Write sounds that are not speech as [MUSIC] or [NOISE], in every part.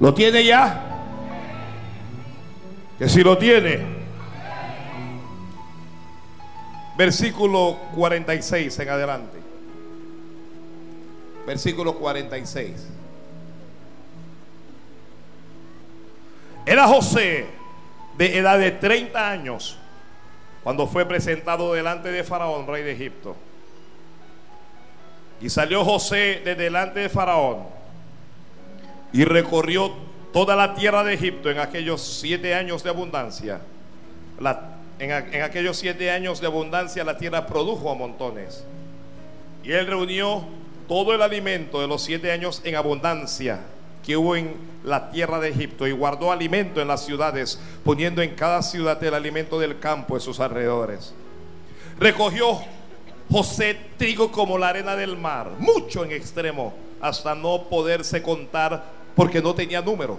¿Lo tiene ya? Que si lo tiene. Versículo 46 en adelante. Versículo 46. Era José de edad de 30 años cuando fue presentado delante de Faraón, rey de Egipto. Y salió José de delante de Faraón y recorrió toda la tierra de Egipto en aquellos siete años de abundancia. en, en aquellos siete años de abundancia la tierra produjo a montones. Y él reunió todo el alimento de los siete años en abundancia que hubo en la tierra de Egipto y guardó alimento en las ciudades, poniendo en cada ciudad el alimento del campo en sus alrededores. Recogió José trigo como la arena del mar, mucho en extremo, hasta no poderse contar porque no tenía número.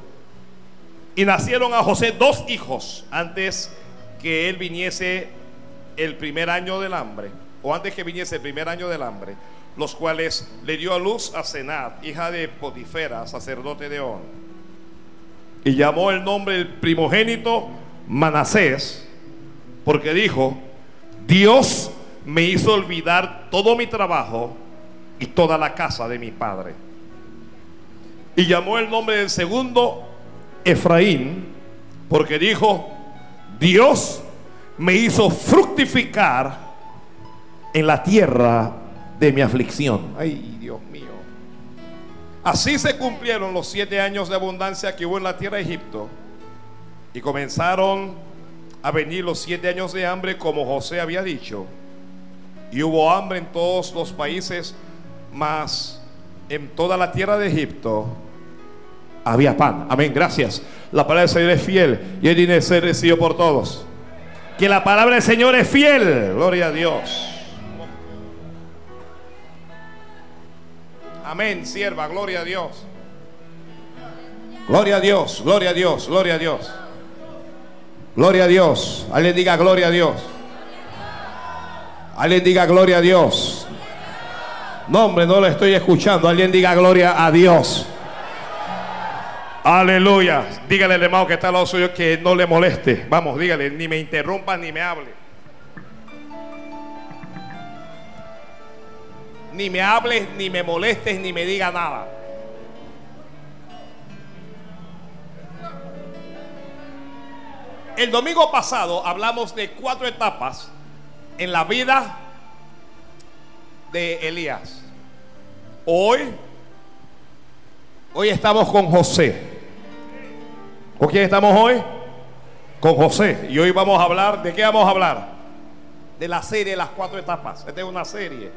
Y nacieron a José dos hijos antes que él viniese el primer año del hambre, o antes que viniese el primer año del hambre, los cuales le dio a luz a Senat, hija de Potifera, sacerdote de On. Y llamó el nombre del primogénito Manasés, porque dijo, Dios me hizo olvidar todo mi trabajo y toda la casa de mi padre. Y llamó el nombre del segundo Efraín, porque dijo, Dios me hizo fructificar en la tierra de mi aflicción. Ay, Dios mío. Así se cumplieron los siete años de abundancia que hubo en la tierra de Egipto. Y comenzaron a venir los siete años de hambre como José había dicho. Y hubo hambre en todos los países, mas en toda la tierra de Egipto había pan. Amén, gracias. La palabra del Señor es fiel y el dinero ser recibido por todos. Que la palabra del Señor es fiel. Gloria a Dios. Amén, sierva, gloria a Dios. Gloria a Dios, gloria a Dios, gloria a Dios. Gloria a Dios. Alguien diga gloria a Dios. Alguien diga gloria a Dios. No, hombre, no lo estoy escuchando. Alguien diga gloria a Dios. Aleluya. Dígale al hermano que está al lado suyo que no le moleste. Vamos, dígale, ni me interrumpa ni me hable. Ni me hables, ni me molestes, ni me diga nada. El domingo pasado hablamos de cuatro etapas en la vida de Elías. Hoy, hoy estamos con José. ¿Con quién estamos hoy? Con José. Y hoy vamos a hablar, ¿de qué vamos a hablar? De la serie de las cuatro etapas. Esta es una serie.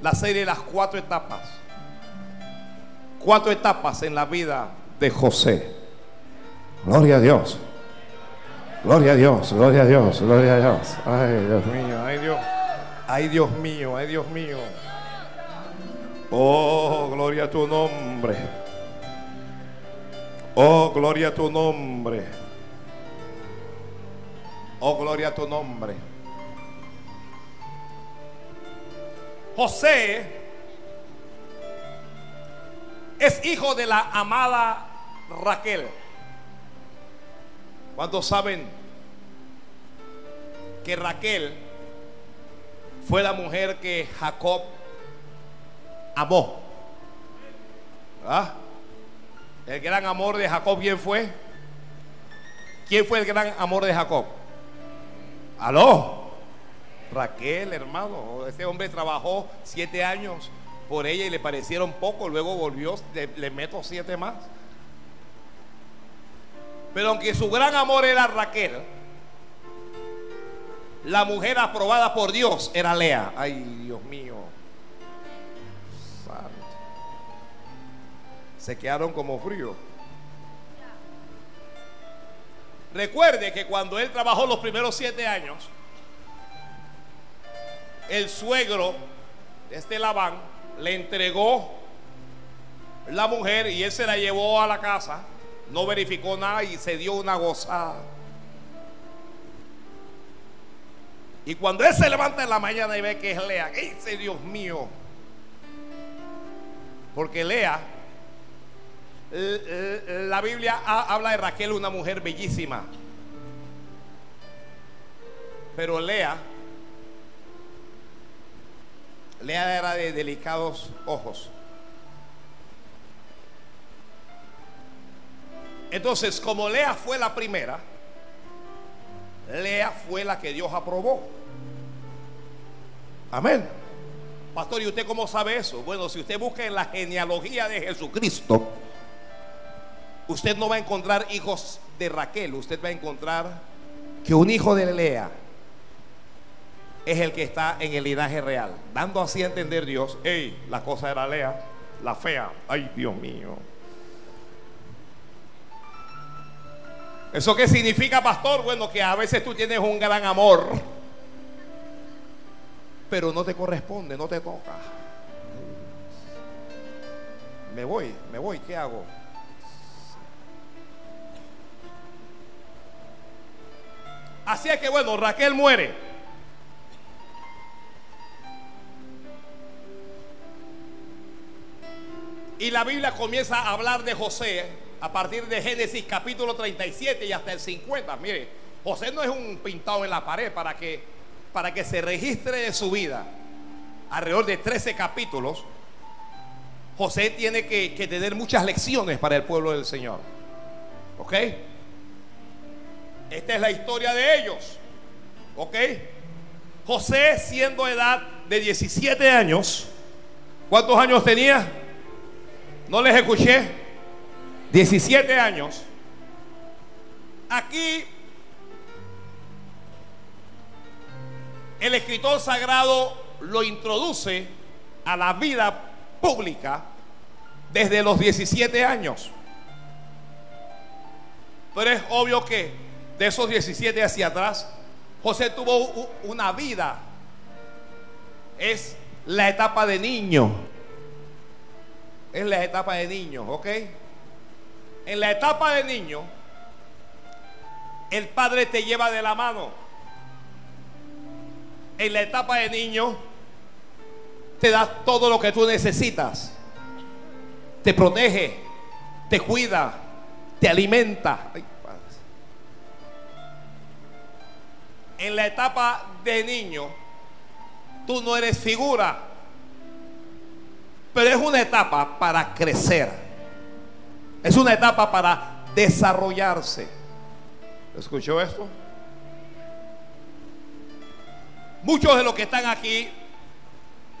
La serie de las cuatro etapas. Cuatro etapas en la vida de José. Gloria a Dios. Gloria a Dios, gloria a Dios, gloria a Dios. Ay, Dios mío, ay Dios. Ay, Dios mío, ay, Dios mío. Oh, gloria a tu nombre. Oh, gloria a tu nombre. Oh, gloria a tu nombre. José es hijo de la amada Raquel. ¿Cuántos saben que Raquel fue la mujer que Jacob amó? ¿Ah? El gran amor de Jacob, ¿quién fue? ¿Quién fue el gran amor de Jacob? ¿Aló? Raquel, hermano. Ese hombre trabajó siete años por ella y le parecieron poco. Luego volvió, le, le meto siete más. Pero aunque su gran amor era Raquel, la mujer aprobada por Dios era Lea. Ay, Dios mío. Se quedaron como frío. Recuerde que cuando él trabajó los primeros siete años, el suegro de este Labán le entregó la mujer y él se la llevó a la casa no verificó nada y se dio una gozada. Y cuando él se levanta en la mañana y ve que es Lea, ¿qué dice Dios mío? Porque Lea la Biblia habla de Raquel, una mujer bellísima. Pero Lea, Lea era de delicados ojos. Entonces, como Lea fue la primera, Lea fue la que Dios aprobó. Amén. Pastor, ¿y usted cómo sabe eso? Bueno, si usted busca en la genealogía de Jesucristo, usted no va a encontrar hijos de Raquel, usted va a encontrar que un hijo de Lea es el que está en el linaje real, dando así a entender Dios, hey, la cosa era Lea, la fea, ay Dios mío. ¿Eso qué significa, pastor? Bueno, que a veces tú tienes un gran amor, pero no te corresponde, no te toca. Me voy, me voy, ¿qué hago? Así es que bueno, Raquel muere. Y la Biblia comienza a hablar de José a partir de Génesis capítulo 37 y hasta el 50. Mire, José no es un pintado en la pared para que, para que se registre de su vida. Alrededor de 13 capítulos, José tiene que, que tener muchas lecciones para el pueblo del Señor. ¿Ok? Esta es la historia de ellos. ¿Ok? José siendo edad de 17 años. ¿Cuántos años tenía? No les escuché. 17 años. Aquí el escritor sagrado lo introduce a la vida pública desde los 17 años. Pero es obvio que de esos 17 hacia atrás, José tuvo una vida. Es la etapa de niño. Es la etapa de niño, ¿ok? En la etapa de niño, el padre te lleva de la mano. En la etapa de niño, te da todo lo que tú necesitas. Te protege, te cuida, te alimenta. En la etapa de niño, tú no eres figura, pero es una etapa para crecer. Es una etapa para desarrollarse. ¿Escuchó esto? Muchos de los que están aquí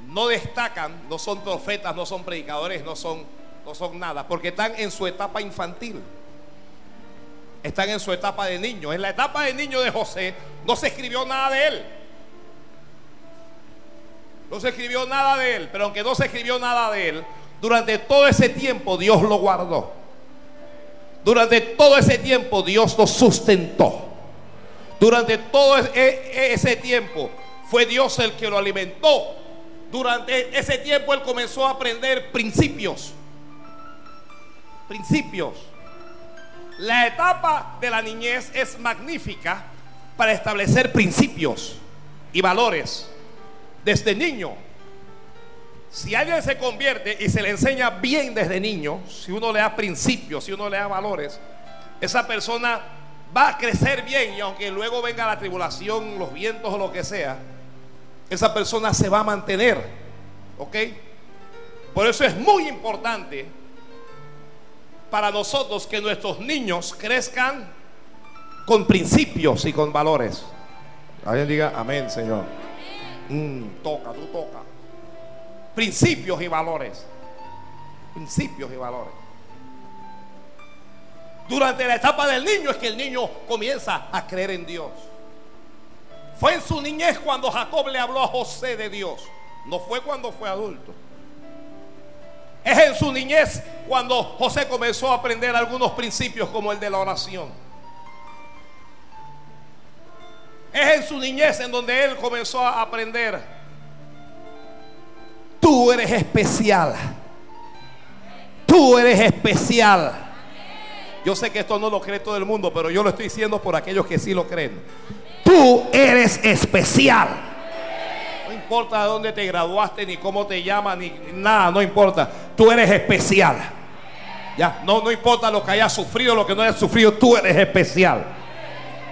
no destacan, no son profetas, no son predicadores, no son, no son nada, porque están en su etapa infantil están en su etapa de niño. En la etapa de niño de José no se escribió nada de él. No se escribió nada de él, pero aunque no se escribió nada de él, durante todo ese tiempo Dios lo guardó. Durante todo ese tiempo Dios lo sustentó. Durante todo e, e, ese tiempo fue Dios el que lo alimentó. Durante ese tiempo él comenzó a aprender principios. Principios la etapa de la niñez es magnífica para establecer principios y valores desde niño. Si alguien se convierte y se le enseña bien desde niño, si uno le da principios, si uno le da valores, esa persona va a crecer bien y aunque luego venga la tribulación, los vientos o lo que sea, esa persona se va a mantener. ¿Ok? Por eso es muy importante para nosotros que nuestros niños crezcan con principios y con valores. Alguien diga amén, Señor. Mm, toca, tú toca. Principios y valores. Principios y valores. Durante la etapa del niño es que el niño comienza a creer en Dios. Fue en su niñez cuando Jacob le habló a José de Dios. No fue cuando fue adulto. Es en su niñez cuando José comenzó a aprender algunos principios como el de la oración. Es en su niñez en donde él comenzó a aprender. Tú eres especial. Tú eres especial. Yo sé que esto no lo cree todo el mundo, pero yo lo estoy diciendo por aquellos que sí lo creen. Tú eres especial importa de dónde te graduaste, ni cómo te llaman, ni nada, no importa. Tú eres especial. Ya, no, no importa lo que hayas sufrido, lo que no hayas sufrido, tú eres especial.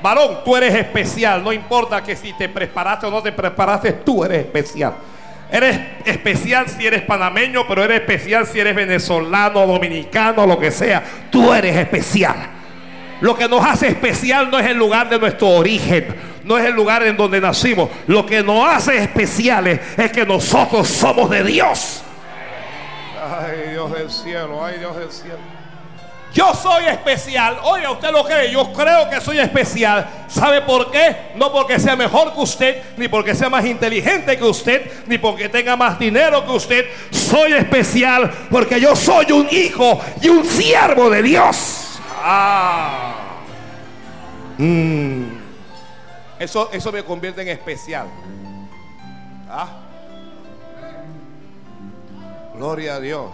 Varón, tú eres especial. No importa que si te preparaste o no te preparaste, tú eres especial. Eres especial si eres panameño, pero eres especial si eres venezolano, dominicano, lo que sea. Tú eres especial. Lo que nos hace especial no es el lugar de nuestro origen, no es el lugar en donde nacimos. Lo que nos hace especiales es que nosotros somos de Dios. Ay, Dios del cielo, ay, Dios del cielo. Yo soy especial. Oiga, usted lo cree. Yo creo que soy especial. ¿Sabe por qué? No porque sea mejor que usted, ni porque sea más inteligente que usted, ni porque tenga más dinero que usted. Soy especial porque yo soy un hijo y un siervo de Dios. Ah. Mm. Eso, eso me convierte en especial. Ah. Gloria a Dios.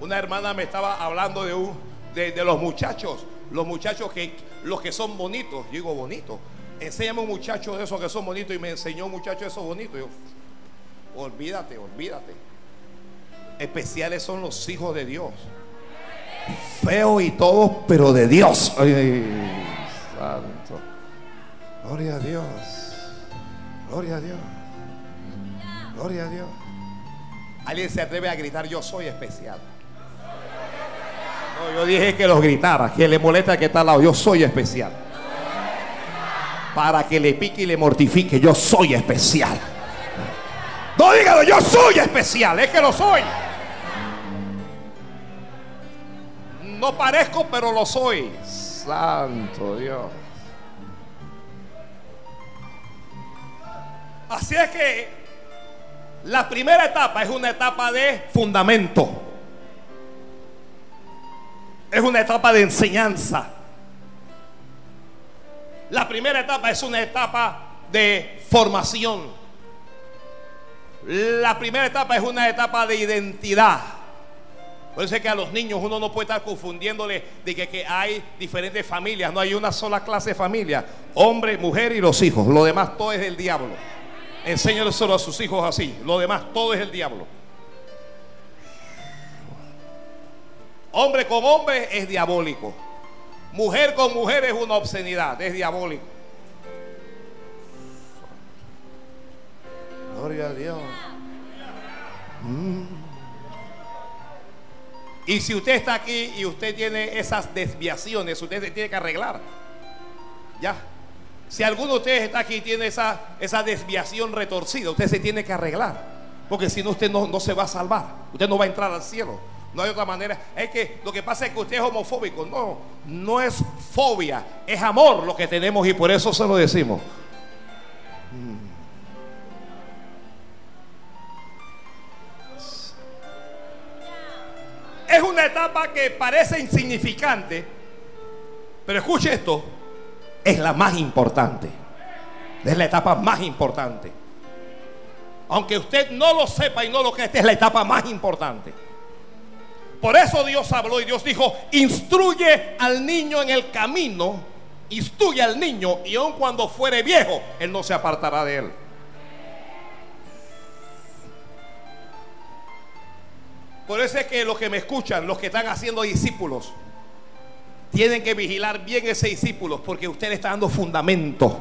Una hermana me estaba hablando de, un, de, los muchachos, los muchachos que, los que son bonitos, digo bonitos. Enséñame un muchacho de esos que son bonitos y me enseñó un muchacho de esos bonitos. Yo, olvídate, olvídate. Especiales son los hijos de Dios. Feo y todo, pero de Dios. Ay, santo. Gloria a Dios. Gloria a Dios. Gloria a Dios. Alguien se atreve a gritar, yo soy especial yo dije que los gritara, que le molesta que está al lado. Yo soy especial. Para que le pique y le mortifique, yo soy especial. No dígalo, yo soy especial, es que lo soy. No parezco, pero lo soy. Santo Dios. Así es que la primera etapa es una etapa de fundamento es una etapa de enseñanza. La primera etapa es una etapa de formación. La primera etapa es una etapa de identidad. Por eso es que a los niños uno no puede estar confundiéndole de que, hay diferentes familias. No hay una sola clase de familia. Hombre, mujer y los hijos. Lo demás todo es del diablo. Enséñale solo a sus hijos así. Lo demás todo es el diablo. Hombre con hombre es diabólico. Mujer con mujer es una obscenidad, es diabólico. Gloria a Dios. Mm. Y si usted está aquí y usted tiene esas desviaciones, usted se tiene que arreglar. Ya. Si alguno de ustedes está aquí y tiene esa, esa desviación retorcida, usted se tiene que arreglar. Porque si no, usted no, no se va a salvar. Usted no va a entrar al cielo. No hay otra manera. Es que lo que pasa es que usted es homofóbico. No, no es fobia, es amor lo que tenemos y por eso se lo decimos. Es una etapa que parece insignificante, pero escuche esto, es la más importante. Es la etapa más importante. Aunque usted no lo sepa y no lo crea, esta es la etapa más importante. Por eso Dios habló y Dios dijo, instruye al niño en el camino, instruye al niño y aun cuando fuere viejo, él no se apartará de él. Por eso es que los que me escuchan, los que están haciendo discípulos, tienen que vigilar bien ese discípulo porque usted le está dando fundamento.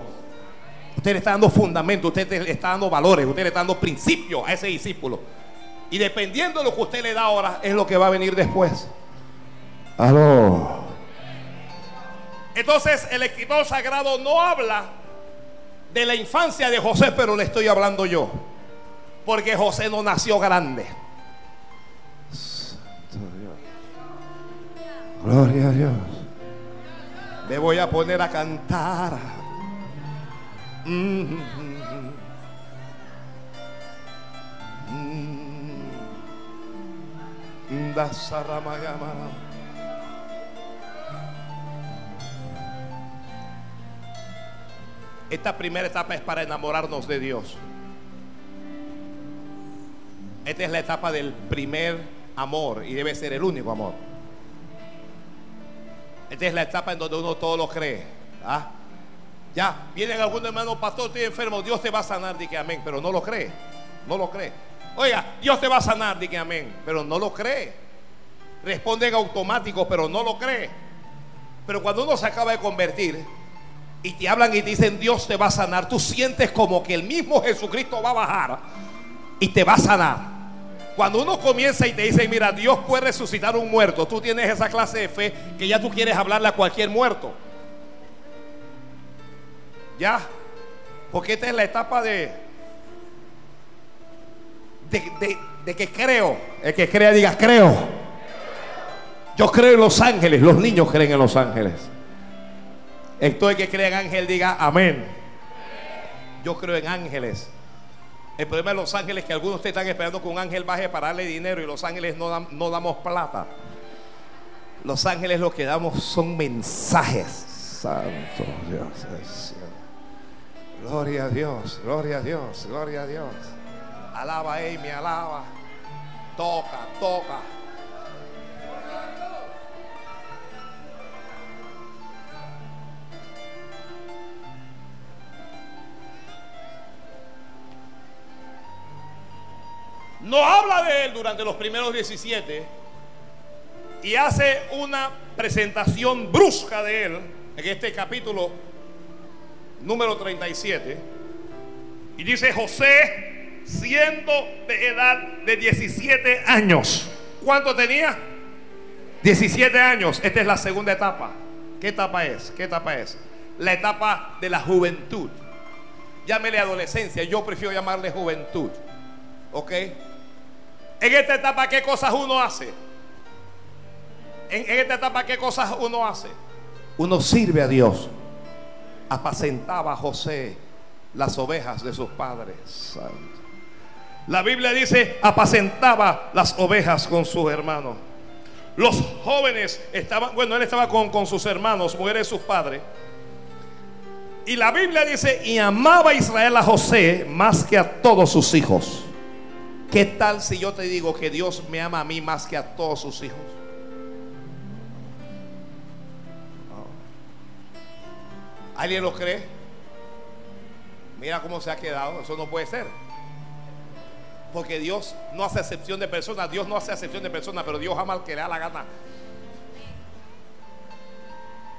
Usted le está dando fundamento, usted le está dando valores, usted le está dando principios a ese discípulo. Y dependiendo de lo que usted le da ahora, es lo que va a venir después. Aló. Entonces, el escritor sagrado no habla de la infancia de José, pero le estoy hablando yo. Porque José no nació grande. Gloria a Dios. Me voy a poner a cantar. Mm, mm, esta primera etapa es para enamorarnos de Dios. Esta es la etapa del primer amor y debe ser el único amor. Esta es la etapa en donde uno todo lo cree. ¿ah? Ya, vienen algunos hermanos, pastor, estoy enfermo, Dios te va a sanar, dije amén, pero no lo cree, no lo cree. Oiga, Dios te va a sanar, diga amén. Pero no lo cree. Responde en automático, pero no lo cree. Pero cuando uno se acaba de convertir y te hablan y te dicen Dios te va a sanar, tú sientes como que el mismo Jesucristo va a bajar y te va a sanar. Cuando uno comienza y te dice, mira, Dios puede resucitar un muerto, tú tienes esa clase de fe que ya tú quieres hablarle a cualquier muerto. Ya, porque esta es la etapa de, de, de que creo. El que crea diga, creo. Yo creo en los ángeles, los niños creen en los ángeles. Entonces el que cree en ángel diga amén. Yo creo en ángeles. El problema de los ángeles es que algunos ustedes están esperando que un ángel baje para darle dinero y los ángeles no, no damos plata. Los ángeles lo que damos son mensajes. Santo Dios. Gloria a Dios, gloria a Dios, gloria a Dios. Alaba a me alaba. Toca, toca. No habla de él durante los primeros 17 y hace una presentación brusca de él en este capítulo número 37. Y dice José, siendo de edad de 17 años. ¿Cuánto tenía? 17 años. Esta es la segunda etapa. ¿Qué etapa es? ¿Qué etapa es? La etapa de la juventud. Llámele adolescencia. Yo prefiero llamarle juventud. ¿Ok? En esta etapa, ¿qué cosas uno hace? En, esta etapa, ¿qué cosas uno hace? Uno sirve a Dios. Apacentaba a José las ovejas de sus padres. La Biblia dice, apacentaba las ovejas con sus hermanos. Los jóvenes estaban, bueno, él estaba con, con sus hermanos, mujeres sus padres. Y la Biblia dice, y amaba a Israel a José más que a todos sus hijos. ¿Qué tal si yo te digo que Dios me ama a mí más que a todos sus hijos? ¿Alguien lo cree? Mira cómo se ha quedado. Eso no puede ser. Porque Dios no hace excepción de personas. Dios no hace excepción de personas, pero Dios ama al que le da la gana.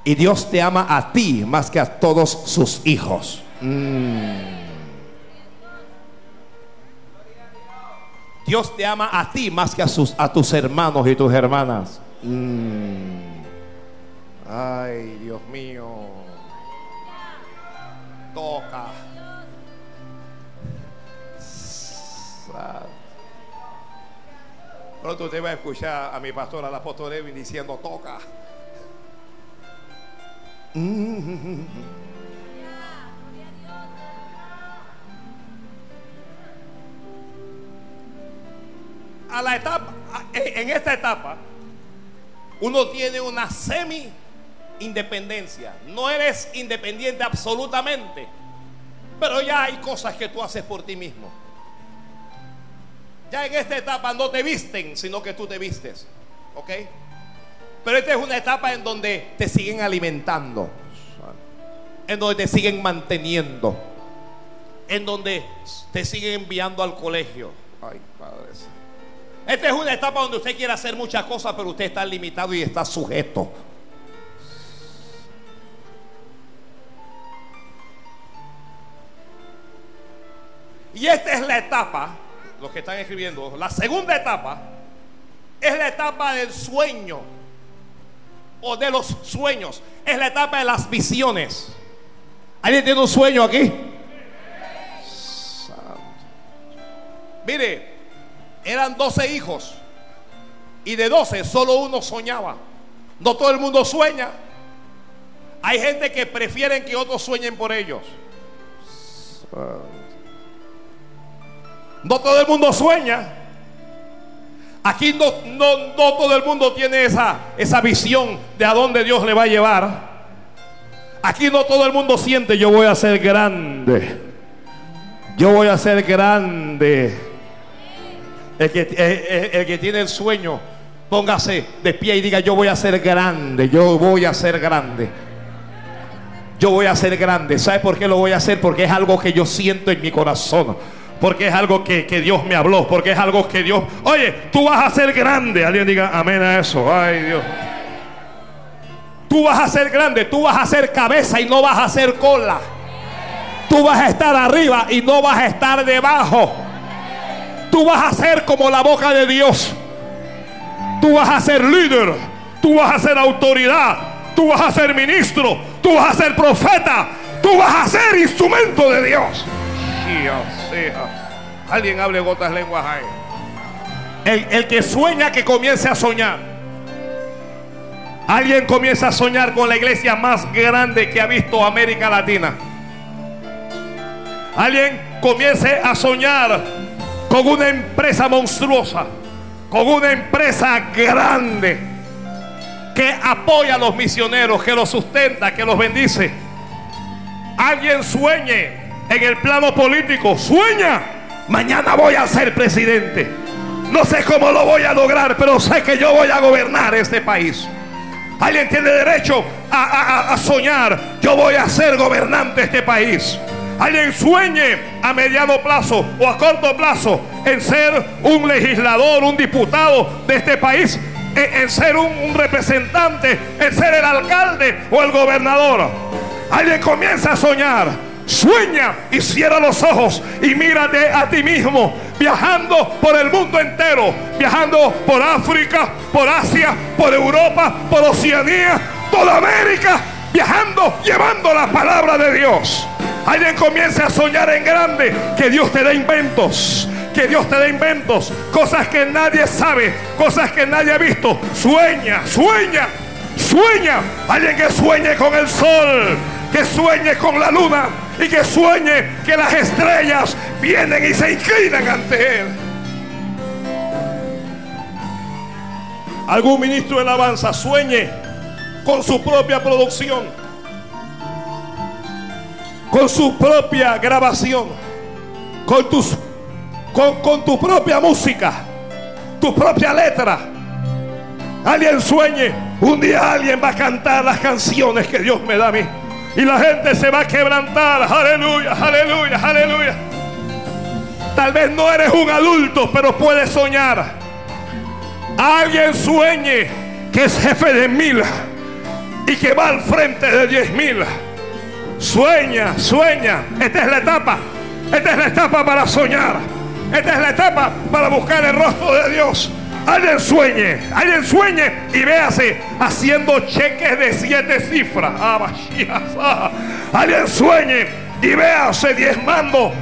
Y Dios te ama a ti más que a todos sus hijos. Mm. Dios te ama a ti más que a, sus, a tus hermanos y tus hermanas. Mm. Ay, Dios mío. Toca. Pronto usted va a escuchar a mi pastor, al apóstol Evin, diciendo toca. Mm. [LAUGHS] a la etapa, en esta etapa, uno tiene una semi independencia. No eres independiente absolutamente, pero ya hay cosas que tú haces por ti mismo. Ya en esta etapa no te visten, sino que tú te vistes. ¿Ok? Pero esta es una etapa en donde te siguen alimentando, en donde te siguen manteniendo, en donde te siguen enviando al colegio. Ay, Padre esta es una etapa donde usted quiere hacer muchas cosas, pero usted está limitado y está sujeto. Y esta es la etapa, los que están escribiendo, la segunda etapa es la etapa del sueño o de los sueños, es la etapa de las visiones. ¿Alguien tiene un sueño aquí? Mire, eran 12 hijos. Y de 12 solo uno soñaba. No todo el mundo sueña. Hay gente que prefieren que otros sueñen por ellos. No todo el mundo sueña. Aquí no, no, todo el mundo tiene esa, esa visión de a dónde Dios le va a llevar. Aquí no todo el mundo siente yo voy a ser grande. Yo voy a ser grande. El que, el, que tiene el sueño, póngase de pie y diga, yo voy a ser grande, yo voy a ser grande. Yo voy a ser grande. ¿Sabe por qué lo voy a hacer? Porque es algo que yo siento en mi corazón. porque es algo que, que, Dios me habló, porque es algo que Dios... Oye, tú vas a ser grande. Alguien diga amén a eso. Ay Dios. Tú vas a ser grande, tú vas a ser cabeza y no vas a ser cola. Tú vas a estar arriba y no vas a estar debajo. Tú vas a ser como la boca de Dios. Tú vas a ser líder. Tú vas a ser autoridad. Tú vas a ser ministro. Tú vas a ser profeta. Tú vas a ser instrumento de Dios. Alguien hable gotas lenguas ahí. El, el que sueña que comience a soñar. Alguien comienza a soñar con la iglesia más grande que ha visto América Latina. Alguien comience a soñar con una empresa monstruosa, con una empresa grande que apoya a los misioneros, que los sustenta, que los bendice. Alguien sueñe en el plano político, sueña, mañana voy a ser presidente. No sé cómo lo voy a lograr, pero sé que yo voy a gobernar este país. Alguien tiene derecho a, a soñar, yo voy a ser gobernante de este país alguien sueñe a mediano plazo o a corto plazo en ser un legislador, un diputado de este país, en, ser un, representante, en ser el alcalde o el gobernador. Alguien comienza a soñar. Sueña y cierra los ojos y mírate a ti mismo viajando por el mundo entero, viajando por África, por Asia, por Europa, por Oceanía, toda América, viajando, llevando la palabra de Dios. Alguien comience a soñar en grande. Que Dios te dé inventos. Que Dios te dé inventos. Cosas que nadie sabe. Cosas que nadie ha visto. Sueña, sueña, sueña. Alguien que sueñe con el sol. Que sueñe con la luna. Y que sueñe que las estrellas vienen y se inclinan ante él. Algún ministro de alabanza sueñe con su propia producción con su propia grabación, con, tus, con, tu propia música, tu propia letra. Alguien sueñe, un día alguien va a cantar las canciones que Dios me da a mí. Y la gente se va a quebrantar. Aleluya, aleluya, aleluya. Tal vez no eres un adulto, pero puedes soñar. Alguien sueñe que es jefe de mil y que va al frente de diez mil. Sueña, sueña. Esta es la etapa. Esta es la etapa para soñar. Esta es la etapa para buscar el rostro de Dios. Alguien sueñe, alguien sueñe y véase haciendo cheques de siete cifras. Ah, alguien sueñe y véase diezmando,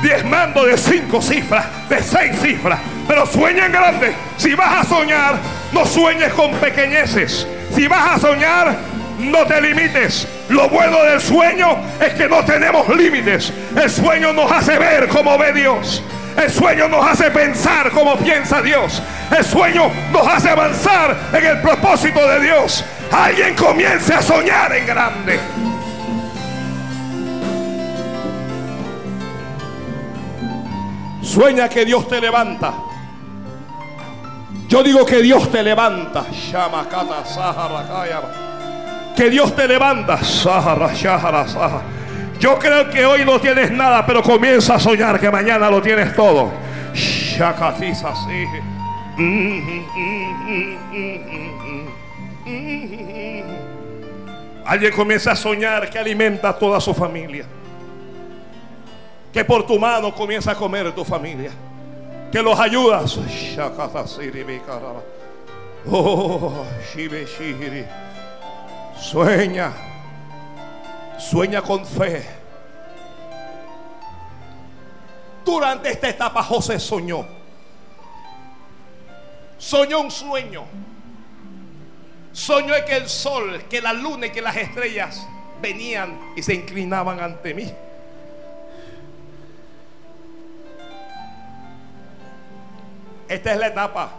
diezmando de cinco cifras, de seis cifras. Pero sueña en grande. Si vas a soñar, no sueñes con pequeñeces. Si vas a soñar, no te limites. Lo bueno del sueño es que no tenemos límites. El sueño nos hace ver como ve Dios. El sueño nos hace pensar como piensa Dios. El sueño nos hace avanzar en el propósito de Dios. Alguien comience a soñar en grande. Sueña que Dios te levanta. Yo digo que Dios te levanta. Que Dios te levanta. Yo creo que hoy no tienes nada, pero comienza a soñar que mañana lo tienes todo. Alguien comienza a soñar que alimenta a toda su familia. Que por tu mano comienza a comer tu familia. Que los ayudas. Oh, Sueña. Sueña con fe. Durante esta etapa José soñó. Soñó un sueño. Soñó que el sol, que la luna y que las estrellas venían y se inclinaban ante mí. Esta es la etapa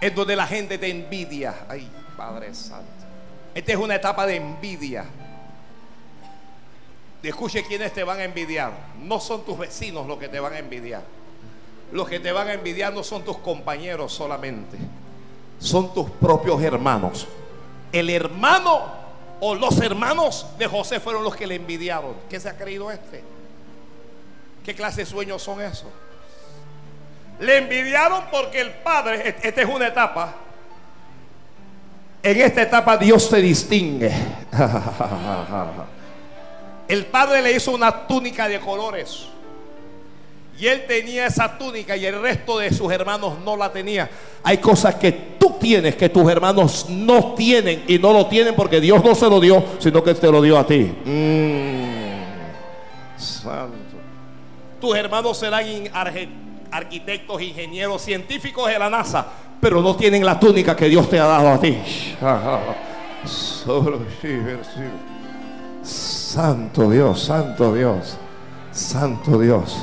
en donde la gente te envidia. Ay, Padre Santo. Esta es una etapa de envidia. Escuche quiénes te van a envidiar. No son tus vecinos los que te van a envidiar. Los que te van a envidiar no son tus compañeros solamente. Son tus propios hermanos. El hermano o los hermanos de José fueron los que le envidiaron. ¿Qué se ha creído este? ¿Qué clase de sueños son esos? Le envidiaron porque el padre, esta es una etapa. En esta etapa Dios se distingue. [LAUGHS] El padre le hizo una túnica de colores. Y él tenía esa túnica y el resto de sus hermanos no la tenía. Hay cosas que tú tienes que tus hermanos no tienen y no lo tienen porque Dios no se lo dio, sino que te lo dio a ti. Mm. santo. Tus hermanos serán arquitectos, ingenieros, científicos de la NASA, pero no tienen la túnica que Dios te ha dado a ti. Santo Dios, santo Dios, santo Dios.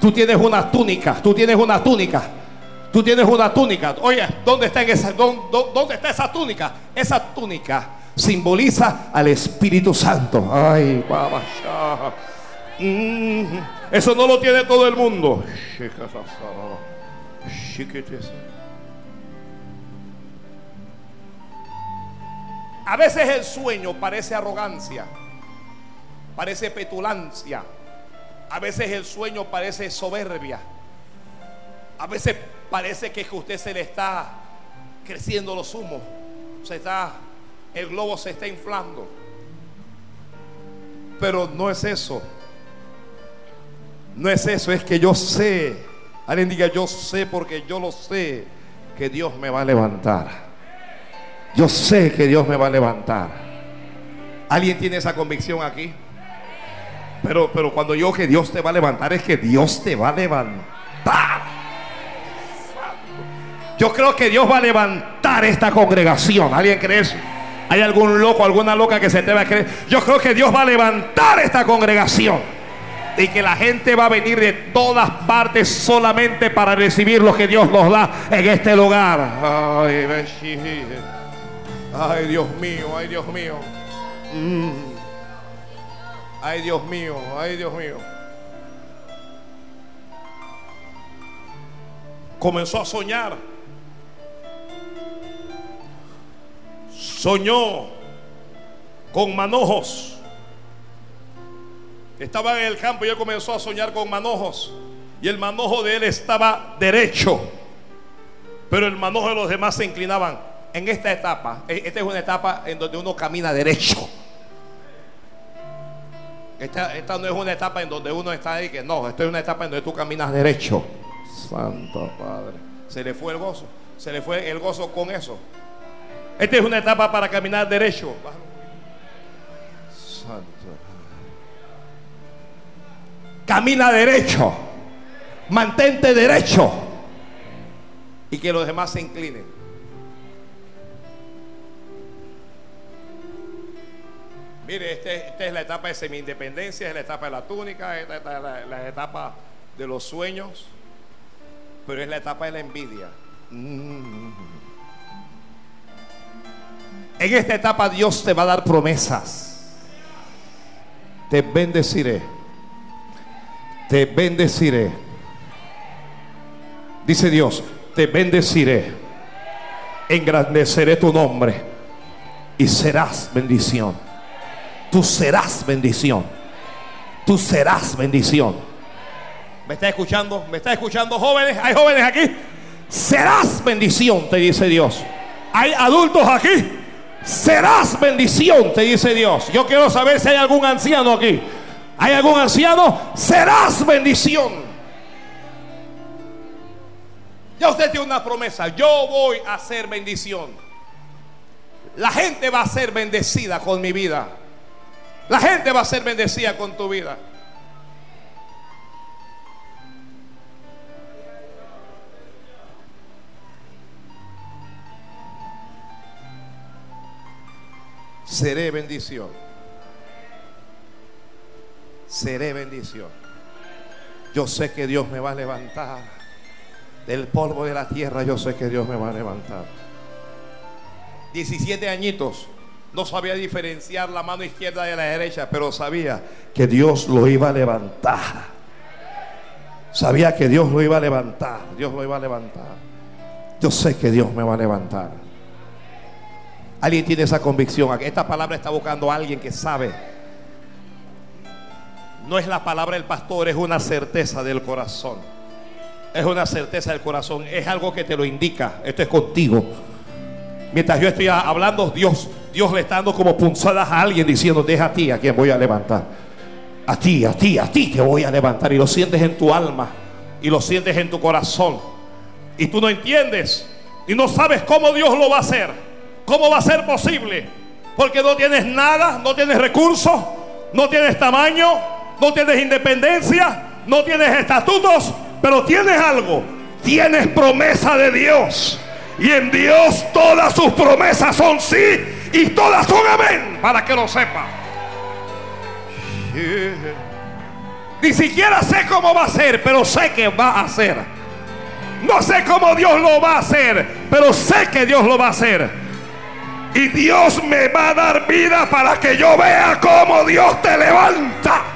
Tú tienes una túnica, tú tienes una túnica. Tú tienes una túnica. Oye, ¿dónde está, esa, dónde, está esa túnica? Esa túnica simboliza al Espíritu Santo. Ay, papá. Mm, eso no lo tiene todo el mundo. A veces el sueño parece arrogancia, parece petulancia. A veces el sueño parece soberbia. A veces parece que usted se le está creciendo los humos. Se está, el globo se está inflando. Pero no es eso. No es eso, es que yo sé. Alguien diga, yo sé porque yo lo sé que Dios me va a levantar. Yo sé que Dios me va a levantar. ¿Alguien tiene esa convicción aquí? Pero, pero cuando yo que Dios te va a levantar, es que Dios te va a levantar. Yo creo que Dios va a levantar esta congregación. ¿Alguien cree eso? ¿Hay algún loco, alguna loca que se te va a creer? Yo creo que Dios va a levantar esta congregación. Y que la gente va a venir de todas partes solamente para recibir lo que Dios nos da en este lugar. Ay, Dios mío, ay Dios mío. Mm. Ay, Dios mío, ay, Dios mío. Comenzó a soñar. Soñó con manojos. Estaba en el campo y él comenzó a soñar con manojos. Y el manojo de él estaba derecho. Pero el manojo de los demás se inclinaban. En esta etapa, e, esta es una etapa en donde uno camina derecho. Esta, no es una etapa en donde uno está ahí que no, esto es una etapa en donde tú caminas derecho. Santo Padre. Se le fue el gozo. Se le fue el gozo con eso. Esta es una etapa para caminar derecho. Santo. Camina derecho. Mantente derecho. Y que los demás se inclinen. Mire, este, esta es la etapa de semi-independencia, es la etapa de la túnica, es la, etapa de los sueños, pero es la etapa de la envidia. En esta etapa Dios te va a dar promesas. Te bendeciré. Te bendeciré. Dice Dios, te bendeciré. Engrandeceré tu nombre y serás bendición tú serás bendición. Tú serás bendición. ¿Me está escuchando? ¿Me está escuchando jóvenes? ¿Hay jóvenes aquí? Serás bendición, te dice Dios. ¿Hay adultos aquí? Serás bendición, te dice Dios. Yo quiero saber si hay algún anciano aquí. ¿Hay algún anciano? Serás bendición. Ya usted tiene una promesa. Yo voy a ser bendición. La gente va a ser bendecida con mi vida. La gente va a ser bendecida con tu vida. Seré bendición. Seré bendición. Yo sé que Dios me va a levantar. Del polvo de la tierra yo sé que Dios me va a levantar. 17 añitos no sabía diferenciar la mano izquierda de la derecha, pero sabía que Dios lo iba a levantar. Sabía que Dios lo iba a levantar. Dios lo iba a levantar. Yo sé que Dios me va a levantar. Alguien tiene esa convicción. Esta palabra está buscando a alguien que sabe. No es la palabra del pastor, es una certeza del corazón. Es una certeza del corazón, es algo que te lo indica. Esto es contigo. Mientras yo estoy hablando, Dios, Dios le está dando como punzadas a alguien diciendo, deja a ti a quien voy a levantar. A ti, a ti, a ti te voy a levantar. Y lo sientes en tu alma y lo sientes en tu corazón. Y tú no entiendes y no sabes cómo Dios lo va a hacer. ¿Cómo va a ser posible? Porque no tienes nada, no tienes recursos, no tienes tamaño, no tienes independencia, no tienes estatutos, pero tienes algo. Tienes promesa de Dios. Y en Dios todas sus promesas son sí y todas son amén. Para que lo sepa. Ni siquiera sé cómo va a ser, pero sé que va a ser. No sé cómo Dios lo va a hacer, pero sé que Dios lo va a hacer. Y Dios me va a dar vida para que yo vea cómo Dios te levanta.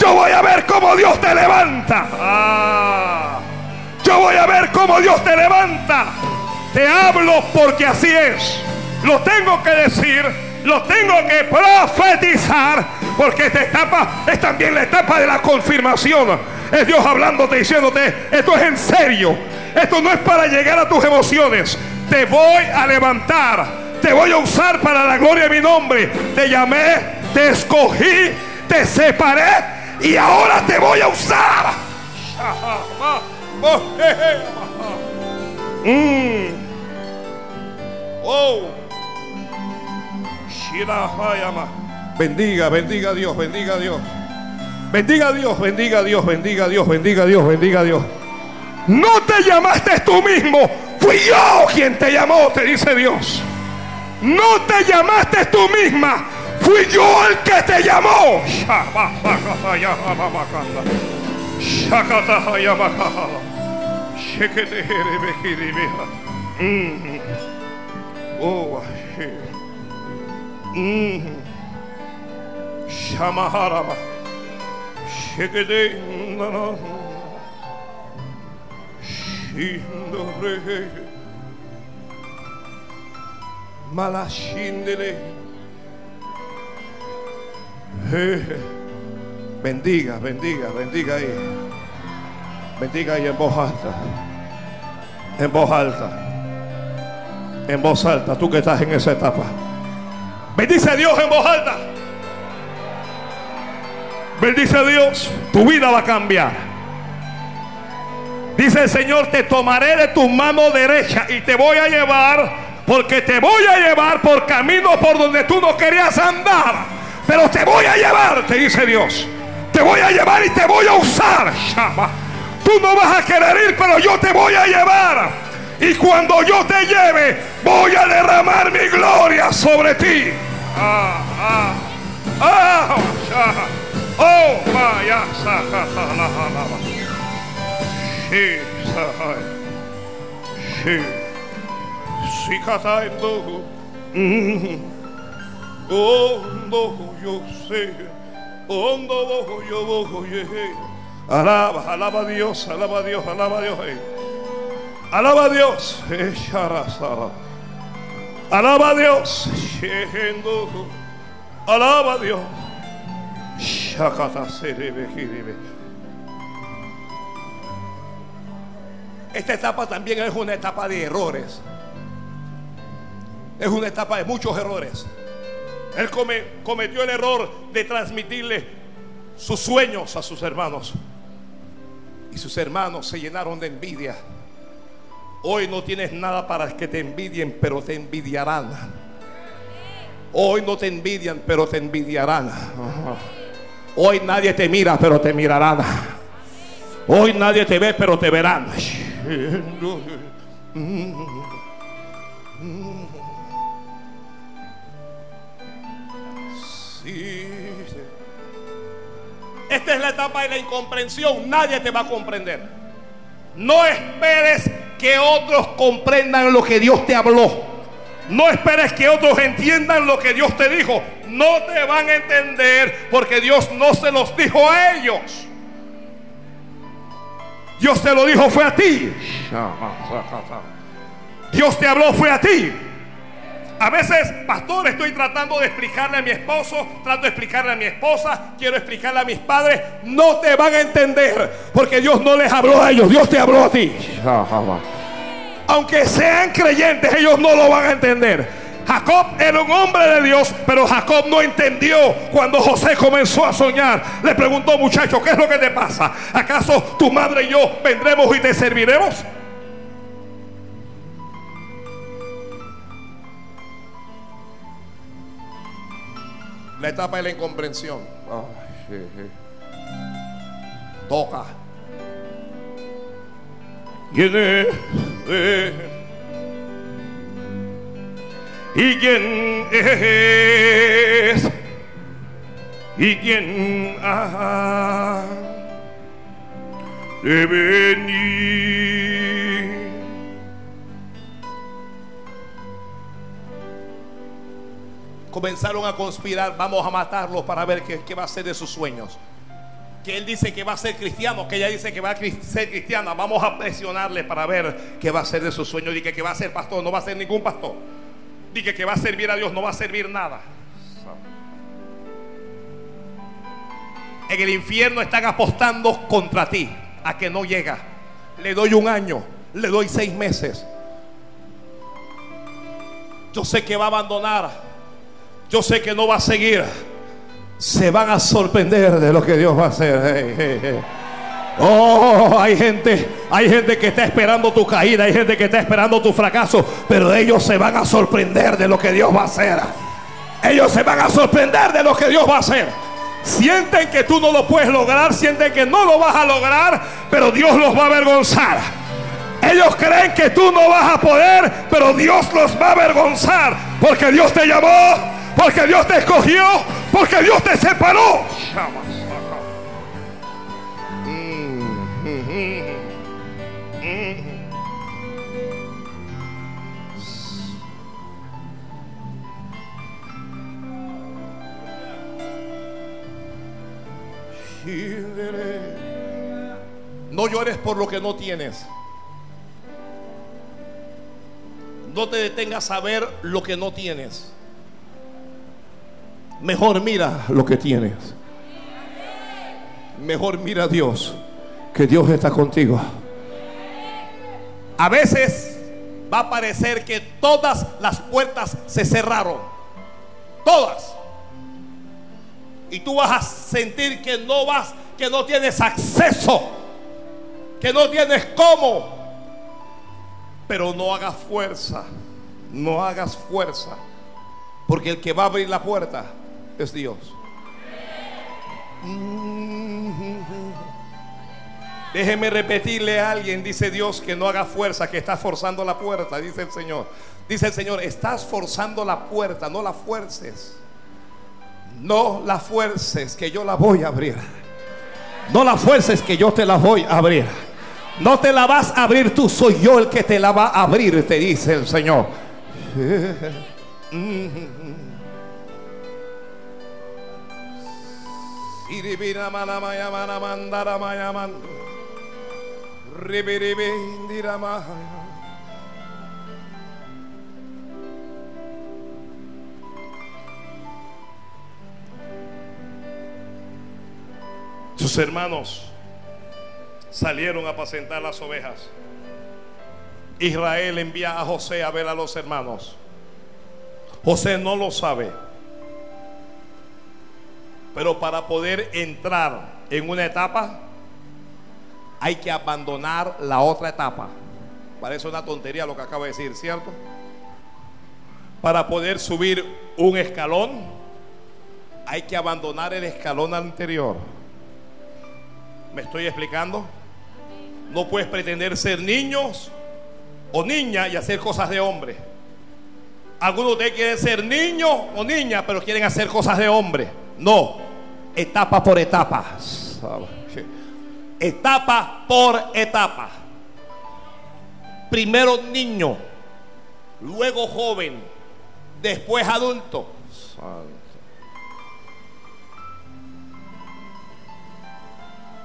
Yo voy a ver cómo Dios te levanta. Yo voy a ver cómo Dios te levanta. Te hablo porque así es. Lo tengo que decir, lo tengo que profetizar, porque esta etapa es también la etapa de la confirmación. Es Dios hablándote, diciéndote, esto es en serio. Esto no es para llegar a tus emociones. Te voy a levantar. Te voy a usar para la gloria de mi nombre. Te llamé, te escogí, te separé y ahora te voy a usar. Mm. Oh. Bendiga, bendiga a Dios, bendiga a Dios. Bendiga a Dios, bendiga a Dios, bendiga a Dios, bendiga a Dios, bendiga a Dios. No te llamaste tú mismo, fui yo quien te llamó, te dice Dios. No te llamaste tú misma, Fui yo el que te llamó. Mm. Oh, mm. Bendiga, bendiga, bendiga ahí. Bendiga ahí en voz alta. En voz alta. En voz alta, tú que estás en esa etapa. Bendice a Dios en voz alta. Bendice a Dios. Tu vida va a cambiar. Dice el Señor, te tomaré de tu mano derecha y te voy a llevar, porque te voy a llevar por camino por donde tú no querías andar pero te voy a llevar, te dice Dios. Te voy a llevar y te voy a usar. Tú no vas a querer ir, pero yo te voy a llevar. Y cuando yo te lleve, voy a derramar mi gloria sobre ti. Ah, ah, ah, oh, vaya, Sí, sí, Hondo yo sé, hondo yo voy. Alaba, alaba a Dios, alaba a Dios, alaba a Dios. Alaba a Dios. Alaba a Dios. Alaba a Dios. Esta etapa también es una etapa de errores. Es una etapa de muchos errores. Él cometió el error de transmitirle sus sueños a sus hermanos. Y sus hermanos se llenaron de envidia. Hoy no tienes nada para que te envidien, pero te envidiarán. Hoy no te envidian, pero te envidiarán. Hoy nadie te mira, pero te mirarán. Hoy nadie te ve, pero te verán. Esta es la etapa de la incomprensión. Nadie te va a comprender. No esperes que otros comprendan lo que Dios te habló. No esperes que otros entiendan lo que Dios te dijo. No te van a entender porque Dios no se los dijo a ellos. Dios te lo dijo fue a ti. Dios te habló fue a ti. A veces, pastor, estoy tratando de explicarle a mi esposo, trato de explicarle a mi esposa, quiero explicarle a mis padres. No te van a entender porque Dios no les habló a ellos, Dios te habló a ti. Aunque sean creyentes, ellos no lo van a entender. Jacob era un hombre de Dios, pero Jacob no entendió cuando José comenzó a soñar. Le preguntó, muchacho, ¿qué es lo que te pasa? ¿Acaso tu madre y yo vendremos y te serviremos? La etapa de la incomprensión. Toca. ¿Quién es? ¿Y quién es? ¿Y quién ha de venir? Comenzaron a conspirar, vamos a matarlos para ver qué, va a ser de sus sueños que él dice que va a ser cristiano, que ella dice que va a ser cristiana, vamos a presionarle para ver qué va a ser de sus sueños. Dice que va a ser pastor, no va a ser ningún pastor. Dice que va a servir a Dios, no va a servir nada. En el infierno están apostando contra ti a que no llega. Le doy un año, le doy seis meses. Yo sé que va a abandonar. Yo sé que no va a seguir se van a sorprender de lo que Dios va a hacer. Oh, hay gente, hay gente que está esperando tu caída, hay gente que está esperando tu fracaso, pero ellos se van a sorprender de lo que Dios va a hacer. Ellos se van a sorprender de lo que Dios va a hacer. Sienten que tú no lo puedes lograr, sienten que no lo vas a lograr, pero Dios los va a avergonzar. Ellos creen que tú no vas a poder, pero Dios los va a avergonzar, porque Dios te llamó, porque Dios te escogió, porque Dios te separó. No llores por lo que no tienes. No te detengas a ver lo que no tienes. Mejor mira lo que tienes. Mejor mira a Dios, que Dios está contigo. A veces va a parecer que todas las puertas se cerraron. Todas. Y tú vas a sentir que no vas, que no tienes acceso, que no tienes cómo. Pero no hagas fuerza, no hagas fuerza, porque el que va a abrir la puerta es Dios. Déjeme repetirle a alguien, dice Dios, que no haga fuerza, que está forzando la puerta, dice el Señor. Dice el Señor, estás forzando la puerta, no la fuerces. No la fuerces, que yo la voy a abrir. No la fuerces, que yo te la voy a abrir. No te la vas a abrir tú, soy yo el que te la va a abrir, te dice el Señor. [LAUGHS] Sus hermanos salieron a apacentar las ovejas. Israel envía a José a ver a los hermanos. José no lo sabe. Pero para poder entrar en una etapa, hay que abandonar la otra etapa. Parece una tontería lo que acabo de decir, ¿cierto? Para poder subir un escalón, hay que abandonar el escalón anterior. ¿Me estoy explicando? No puedes pretender ser niños o niña y hacer cosas de hombre. Algunos de ustedes quieren ser niños o niña, pero quieren hacer cosas de hombre. No, etapa por etapa. Etapa por etapa. Primero niño, luego joven, después adulto.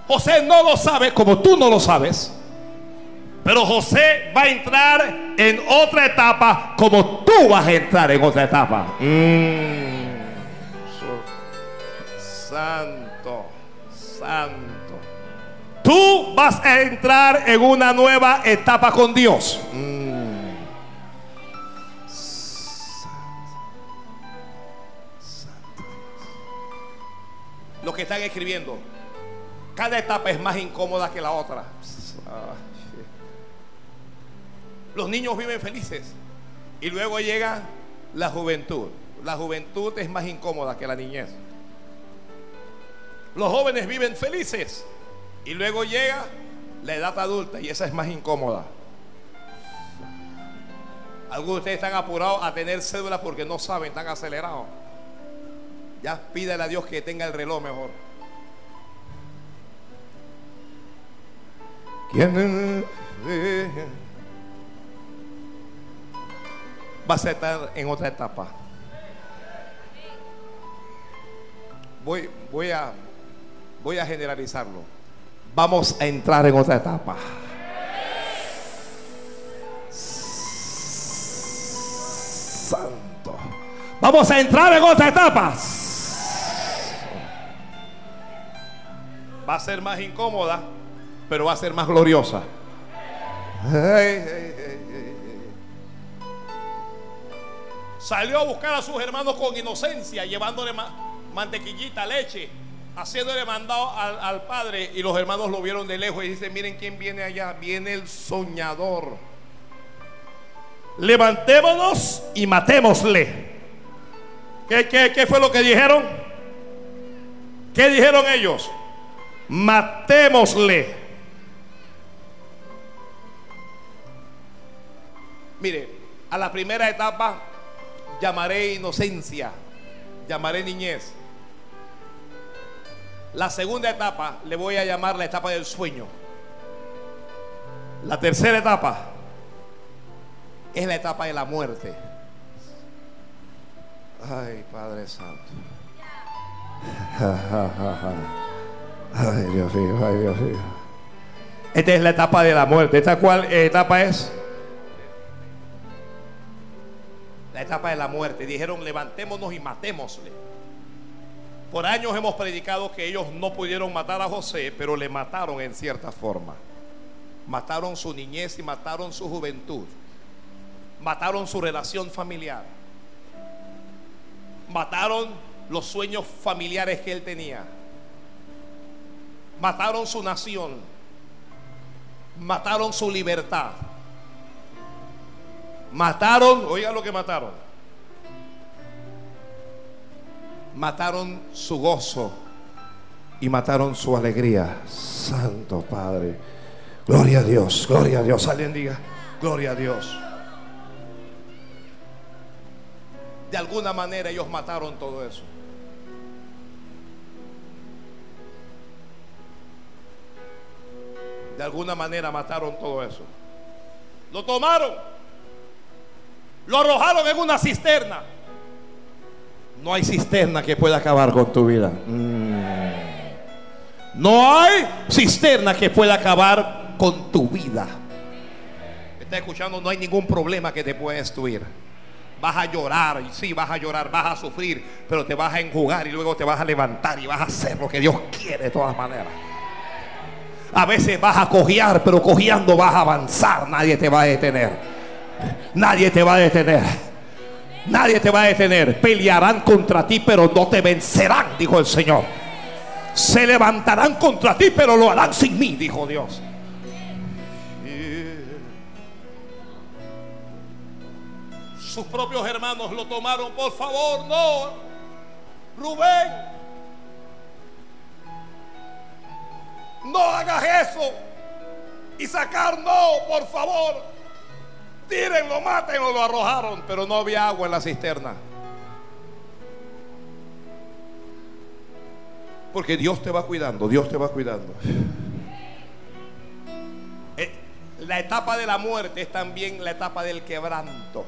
José no lo sabe como tú no lo sabes. Pero José va a entrar en otra etapa como tú vas a entrar en otra etapa. Mm. Santo, santo. Tú vas a entrar en una nueva etapa con Dios. Mm. Los que están escribiendo, cada etapa es más incómoda que la otra. Los niños viven felices y luego llega la juventud. La juventud es más incómoda que la niñez. Los jóvenes viven felices y luego llega la edad adulta y esa es más incómoda. Algunos de ustedes están apurados a tener cédula porque no saben, están acelerados. Ya pídele a Dios que tenga el reloj mejor. ¿Quién a estar en otra etapa? Voy, voy a voy a generalizarlo. Vamos a entrar en otra etapa. Santo. Vamos a entrar en otra etapa. Va a ser más incómoda, pero va a ser más gloriosa. Salió a buscar a sus hermanos con inocencia, llevándole mantequillita, leche haciéndole mandado al, padre y los hermanos lo vieron de lejos y dicen, miren quién viene allá, viene el soñador. Levantémonos y matémosle. ¿Qué, qué fue lo que dijeron? ¿Qué dijeron ellos? Matémosle. Mire, a la primera etapa llamaré inocencia, llamaré niñez. La segunda etapa le voy a llamar la etapa del sueño. La tercera etapa es la etapa de la muerte. Ay, Padre Santo. [LAUGHS] Ay, Dios mío, ay, Dios mío. Esta es la etapa de la muerte. ¿Esta cuál etapa es? La etapa de la muerte. Dijeron, levantémonos y matémosle. Por años hemos predicado que ellos no pudieron matar a José, pero le mataron en cierta forma. Mataron su niñez y mataron su juventud. Mataron su relación familiar. Mataron los sueños familiares que él tenía. Mataron su nación. Mataron su libertad. Mataron, oiga lo que mataron mataron su gozo y mataron su alegría. Santo Padre. Gloria a Dios, gloria a Dios. Alguien diga, gloria a Dios. De alguna manera ellos mataron todo eso. De alguna manera mataron todo eso. Lo tomaron. Lo arrojaron en una cisterna. No hay cisterna que pueda acabar con tu vida. Mm. No hay cisterna que pueda acabar con tu vida. ¿Me escuchando? No hay ningún problema que te pueda destruir. Vas a llorar, sí, vas a llorar, vas a sufrir, pero te vas a enjugar y luego te vas a levantar y vas a hacer lo que Dios quiere de todas maneras. A veces vas a cojear, pero cojeando vas a avanzar. Nadie te va a detener. Nadie te va a detener. Nadie te va a detener. Pelearán contra ti, pero no te vencerán, dijo el Señor. Se levantarán contra ti, pero lo harán sin mí, dijo Dios. Sus propios hermanos lo tomaron, por favor, no. Rubén, no hagas eso. Y sacar, no, por favor. Tírenlo, mátenlo, lo arrojaron, pero no había agua en la cisterna. Porque Dios te va cuidando, Dios te va cuidando. Eh, la etapa de la muerte es también la etapa del quebranto.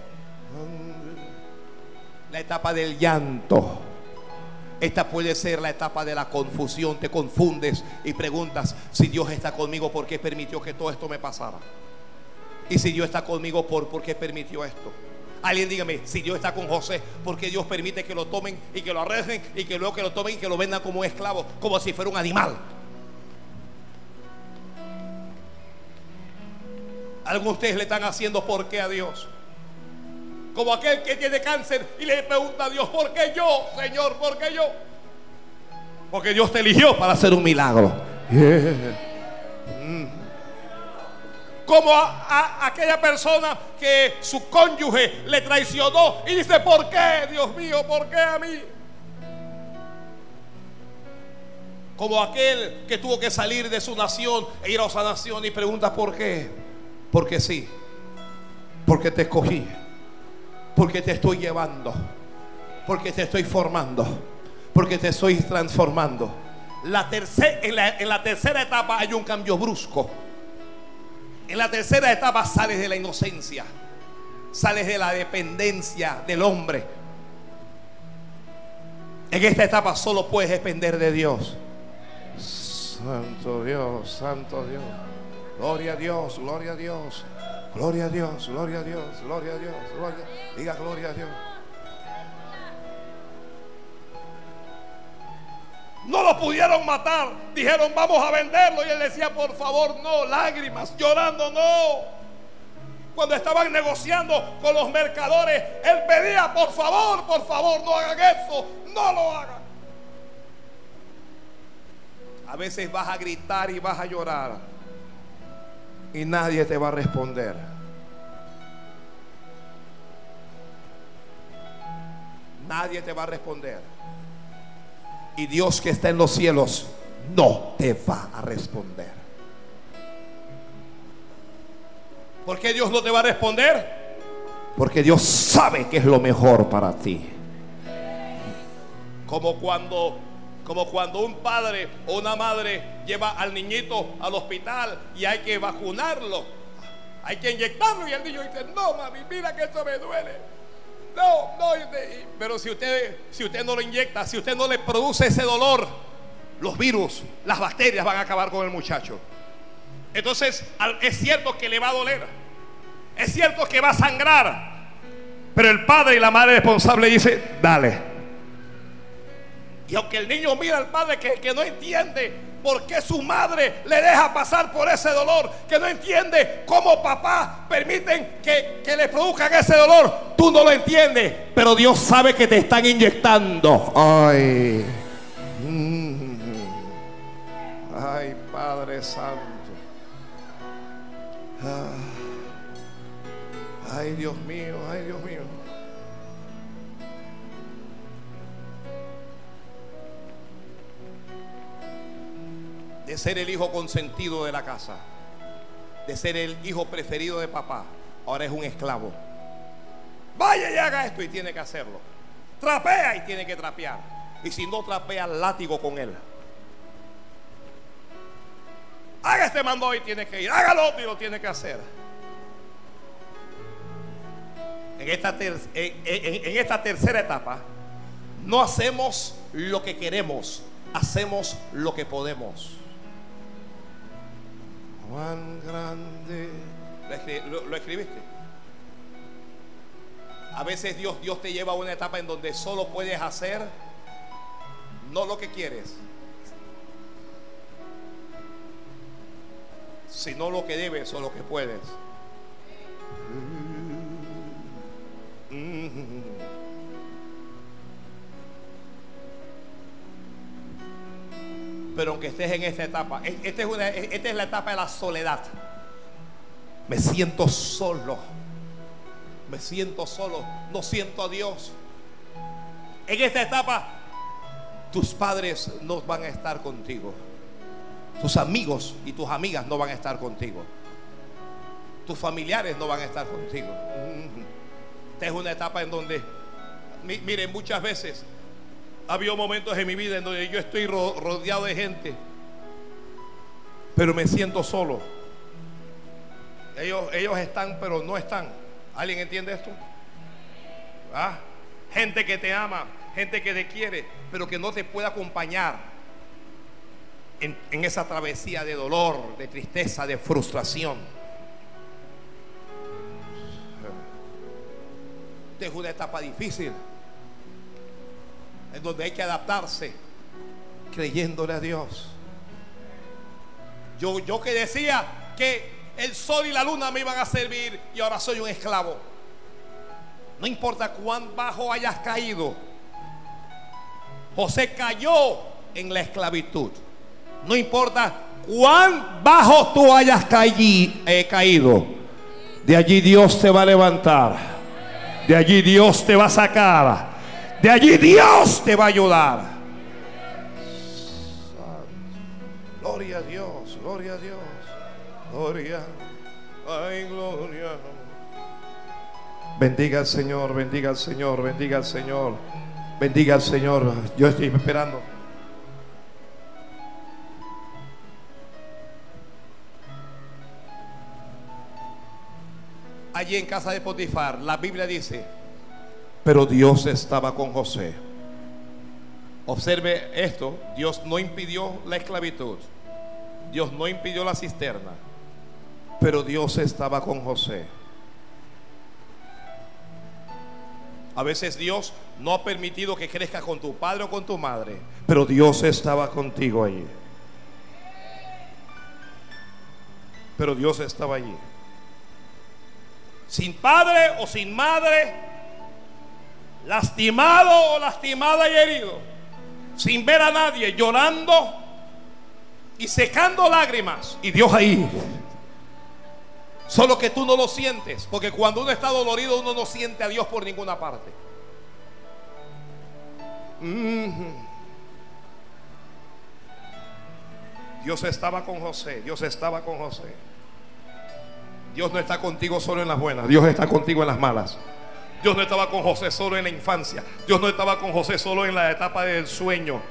La etapa del llanto. Esta puede ser la etapa de la confusión. Te confundes y preguntas si Dios está conmigo, ¿por qué permitió que todo esto me pasara? Y si Dios está conmigo, ¿por, ¿por qué permitió esto? Alguien dígame, si Dios está con José, ¿por qué Dios permite que lo tomen y que lo arresten y que luego que lo tomen y que lo vendan como esclavo, como si fuera un animal? Algunos de ustedes le están haciendo por qué a Dios. Como aquel que tiene cáncer y le pregunta a Dios, ¿por qué yo, Señor? ¿Por qué yo? Porque Dios te eligió para hacer un milagro. Mm. Como a, aquella persona que su cónyuge le traicionó y dice, ¿por qué, Dios mío? ¿Por qué a mí? Como aquel que tuvo que salir de su nación e ir a otra nación y pregunta, ¿por qué? Porque sí. Porque te escogí. Porque te estoy llevando. Porque te estoy formando. Porque te estoy transformando. En la tercera etapa hay un cambio brusco. En la tercera etapa sales de la inocencia. Sales de la dependencia del hombre. En esta etapa solo puedes depender de Dios. Santo Dios, Santo Dios. Gloria a Dios, gloria a Dios. Gloria a Dios, gloria a Dios, gloria a Dios, gloria. Diga gloria a Dios. No lo pudieron matar. Dijeron, vamos a venderlo. Y él decía, por favor, no. Lágrimas, llorando, no. Cuando estaban negociando con los mercadores, él pedía, por favor, por favor, no hagan eso. No lo hagan. A veces vas a gritar y vas a llorar. Y nadie te va a responder. Nadie te va a responder. Y Dios que está en los cielos no te va a responder. ¿Por qué Dios no te va a responder? Porque Dios sabe que es lo mejor para ti. Como cuando como cuando un padre o una madre lleva al niñito al hospital y hay que vacunarlo. Hay que inyectarlo y el niño dice, "No, mami, mira que esto me duele." No, no, pero si usted, si usted no lo inyecta, si usted no le produce ese dolor, los virus, las bacterias van a acabar con el muchacho. Entonces, es cierto que le va a doler. Es cierto que va a sangrar. Pero el padre y la madre responsable dice, dale. Y aunque el niño mira al padre que, que no entiende, por qué su madre le deja pasar por ese dolor, que no entiende cómo papá permiten que, le produzcan ese dolor. Tú no lo entiendes, pero Dios sabe que te están inyectando. Ay, mm. ay, Padre Santo. Ah. Ay, Dios mío, ay, Dios mío. De ser el hijo consentido de la casa, de ser el hijo preferido de papá, ahora es un esclavo. Vaya y haga esto y tiene que hacerlo. Trapea y tiene que trapear. Y si no trapea, látigo con él. Haga este mando y tiene que ir. Hágalo y lo tiene que hacer. En esta, en esta tercera etapa, no hacemos lo que queremos, hacemos lo que podemos. Grande. ¿Lo, escribiste? A veces Dios, Dios te lleva a una etapa en donde solo puedes hacer no lo que quieres, sino lo que debes o lo que puedes. Pero aunque estés en esta etapa, esta es, una, esta es la etapa de la soledad. Me siento solo. Me siento solo. No siento a Dios. En esta etapa, tus padres no van a estar contigo. Tus amigos y tus amigas no van a estar contigo. Tus familiares no van a estar contigo. Esta es una etapa en donde, miren, muchas veces ha habido momentos en mi vida en donde yo estoy rodeado de gente, pero me siento solo. Ellos, ellos están, pero no están. ¿Alguien entiende esto? ¿Ah? Gente que te ama, gente que te quiere, pero que no te puede acompañar. En, esa travesía de dolor, de tristeza, de frustración. Dejo una etapa difícil. En donde hay que adaptarse. Creyéndole a Dios. Yo, yo que decía que el sol y la luna me iban a servir y ahora soy un esclavo. No importa cuán bajo hayas caído. José cayó en la esclavitud. No importa cuán bajo tú hayas eh, caído. De allí Dios te va a levantar. De allí Dios te va a sacar. De allí Dios te va a ayudar. Gloria a Dios, gloria a Dios. Gloria. Ay, gloria. Bendiga al Señor, bendiga al Señor, bendiga al Señor. Bendiga al Señor. Yo estoy esperando. Allí en casa de Potifar, la Biblia dice, pero Dios estaba con José. Observe esto, Dios no impidió la esclavitud. Dios no impidió la cisterna. Pero Dios estaba con José. A veces Dios no ha permitido que crezca con tu padre o con tu madre, pero Dios estaba contigo allí. Pero Dios estaba allí. Sin padre o sin madre, lastimado o lastimada y herido, sin ver a nadie, llorando y secando lágrimas. Y Dios ahí. Solo que tú no lo sientes, porque cuando uno está dolorido uno no siente a Dios por ninguna parte. Dios estaba con José, Dios estaba con José. Dios no está contigo solo en las buenas, Dios está contigo en las malas. Dios no estaba con José solo en la infancia, Dios no estaba con José solo en la etapa del sueño.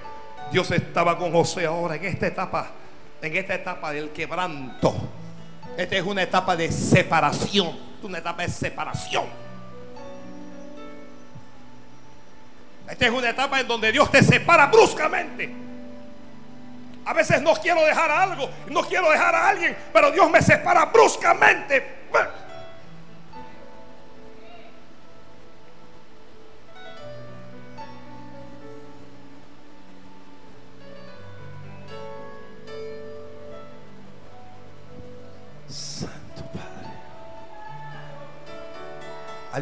Dios estaba con José ahora en esta etapa, en esta etapa del quebranto. Esta es una etapa de separación. Una etapa de separación. Esta es una etapa en donde Dios te separa bruscamente. A veces no quiero dejar algo, no quiero dejar a alguien, pero Dios me separa bruscamente.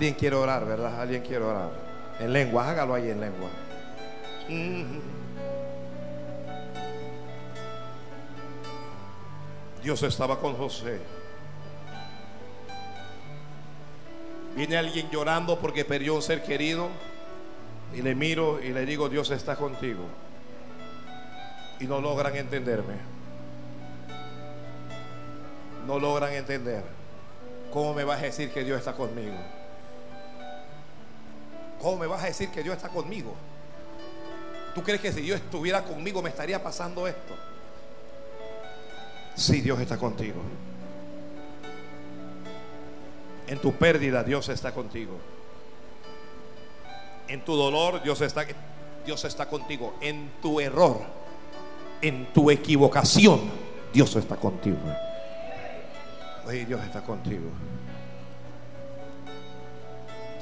Alguien quiere orar, ¿verdad? Alguien quiere orar. En lengua, hágalo ahí en lengua. Dios estaba con José. Viene alguien llorando porque perdió un ser querido. Y le miro y le digo, Dios está contigo. Y no logran entenderme. No logran entender. ¿Cómo me vas a decir que Dios está conmigo? ¿Cómo me vas a decir que Dios está conmigo? ¿Tú crees que si Dios estuviera conmigo me estaría pasando esto? Sí, Dios está contigo. En tu pérdida Dios está contigo. En tu dolor Dios está, Dios está contigo. En tu error, en tu equivocación, Dios está contigo. Oye, Dios está contigo.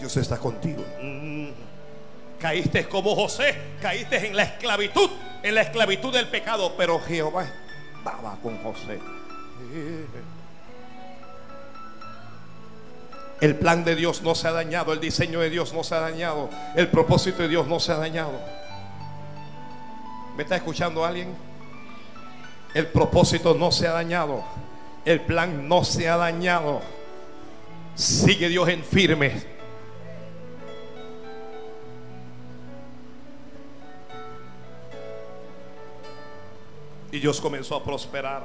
Dios está contigo. Mm. Caíste como José, caíste en la esclavitud, en la esclavitud del pecado, pero Jehová estaba con José. El plan de Dios no se ha dañado, el diseño de Dios no se ha dañado, el propósito de Dios no se ha dañado. ¿Me está escuchando alguien? El propósito no se ha dañado, el plan no se ha dañado. Sigue Dios en firme. Y Dios comenzó a prosperar.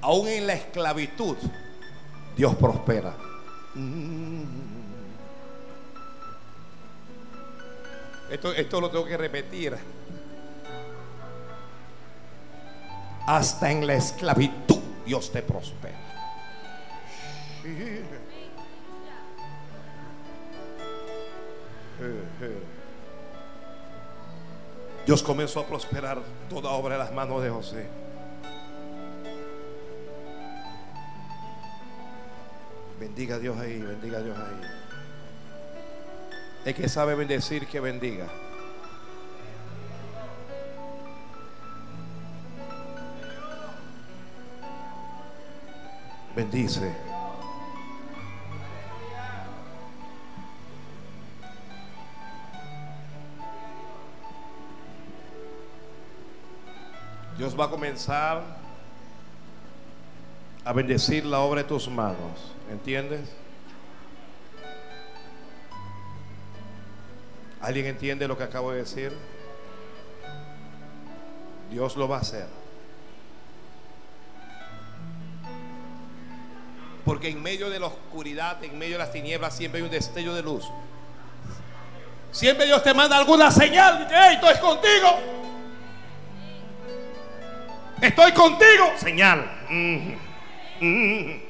Aún en la esclavitud, Dios prospera. Esto, esto lo tengo que repetir. Hasta en la esclavitud Dios te prospera. Dios comenzó a prosperar toda obra de las manos de José. Bendiga a Dios ahí, bendiga a Dios ahí. El que sabe bendecir, que bendiga. Bendice. Dios va a comenzar a bendecir la obra de tus manos. ¿Entiendes? ¿Alguien entiende lo que acabo de decir? Dios lo va a hacer. Porque en medio de la oscuridad, en medio de las tinieblas, siempre hay un destello de luz. Siempre Dios te manda alguna señal. Hey, estoy contigo. Estoy contigo. Señal. Mm, mm.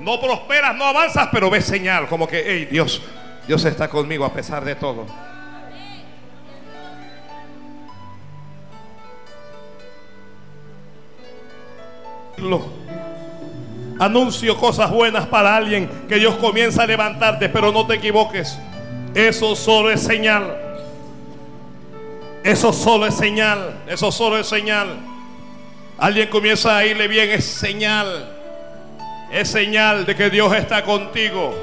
No prosperas, no avanzas, pero ves señal. Como que, hey, Dios, Dios está conmigo a pesar de todo. Anuncio cosas buenas para alguien que Dios comienza a levantarte, pero no te equivoques. Eso solo es señal. Eso solo es señal. Eso solo es señal. Alguien comienza a irle bien, es señal. Es señal de que Dios está contigo.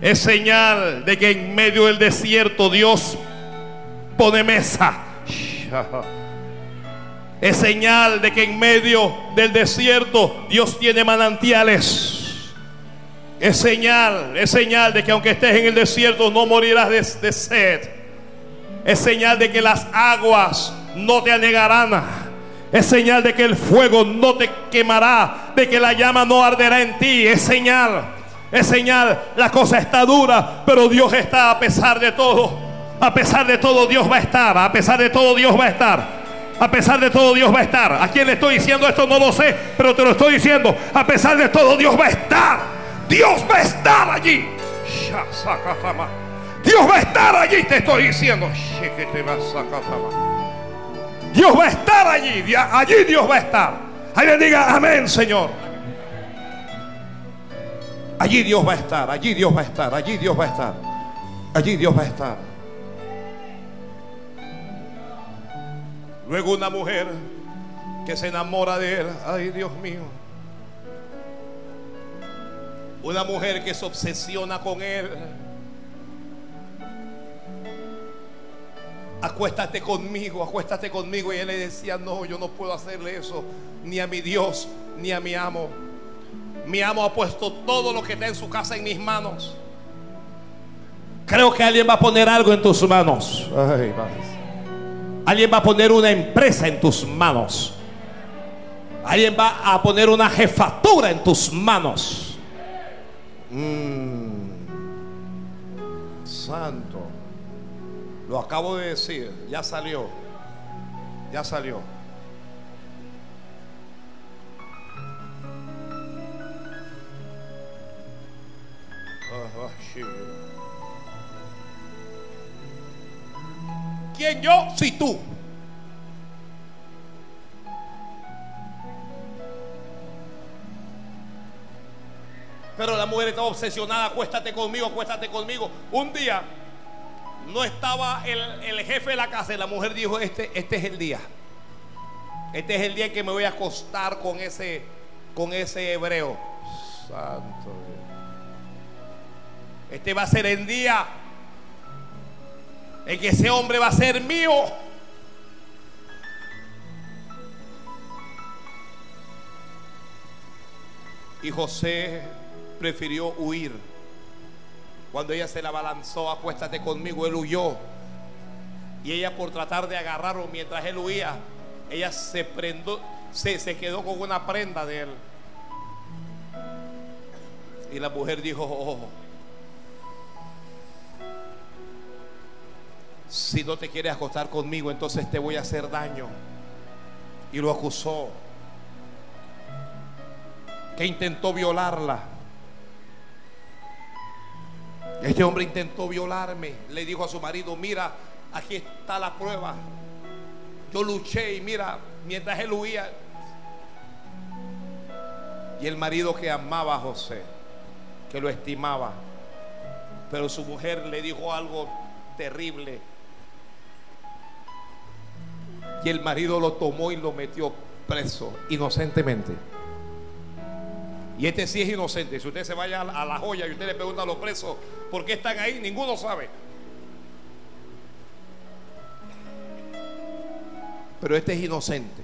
Es señal de que en medio del desierto Dios pone mesa. Es señal de que en medio del desierto Dios tiene manantiales. Es señal, es señal de que aunque estés en el desierto no morirás de, de sed. Es señal de que las aguas no te anegarán. Es señal de que el fuego no te quemará, de que la llama no arderá en ti. Es señal, es señal. La cosa está dura, pero Dios está a pesar de todo. A pesar de todo Dios va a estar. A pesar de todo Dios va a estar. A pesar de todo Dios va a estar. ¿A quién le estoy diciendo esto? No lo sé, pero te lo estoy diciendo. A pesar de todo Dios va a estar. Dios va a estar allí. Dios va a estar allí, te estoy diciendo. Dios va a estar allí. Allí Dios va a estar. Alguien diga amén, Señor. Allí Dios va a estar. Allí Dios va a estar. Allí Dios va a estar. Allí Dios va a estar. Luego una mujer que se enamora de él. Ay, Dios mío. Una mujer que se obsesiona con él. Acuéstate conmigo, acuéstate conmigo. Y él le decía, no, yo no puedo hacerle eso. Ni a mi Dios, ni a mi amo. Mi amo ha puesto todo lo que está en su casa en mis manos. Creo que alguien va a poner algo en tus manos. Ay, Alguien va a poner una empresa en tus manos. Alguien va a poner una jefatura en tus manos. Mm. Santo. Lo acabo de decir. Ya salió. Ya salió. ¿Quién yo? Si tú. Pero la mujer estaba obsesionada, acuéstate conmigo, acuéstate conmigo. Un día no estaba el, jefe de la casa y la mujer dijo, este, este es el día. Este es el día en que me voy a acostar con ese, con ese hebreo. Santo Este va a ser el día en que ese hombre va a ser mío. Y José prefirió huir. Cuando ella se la balanzó, acuéstate conmigo, él huyó. Y ella por tratar de agarrarlo mientras él huía, ella se prendó, se, se quedó con una prenda de él. Y la mujer dijo, oh, si no te quieres acostar conmigo, entonces te voy a hacer daño. Y lo acusó. Que intentó violarla. Este hombre intentó violarme. Le dijo a su marido, mira, aquí está la prueba. Yo luché y mira, mientras él huía, Y el marido que amaba a José, que lo estimaba, pero su mujer le dijo algo terrible. Y el marido lo tomó y lo metió preso inocentemente. Y este sí es inocente. Si usted se vaya a la joya y usted le pregunta a los presos por qué están ahí, ninguno sabe. Pero este es inocente.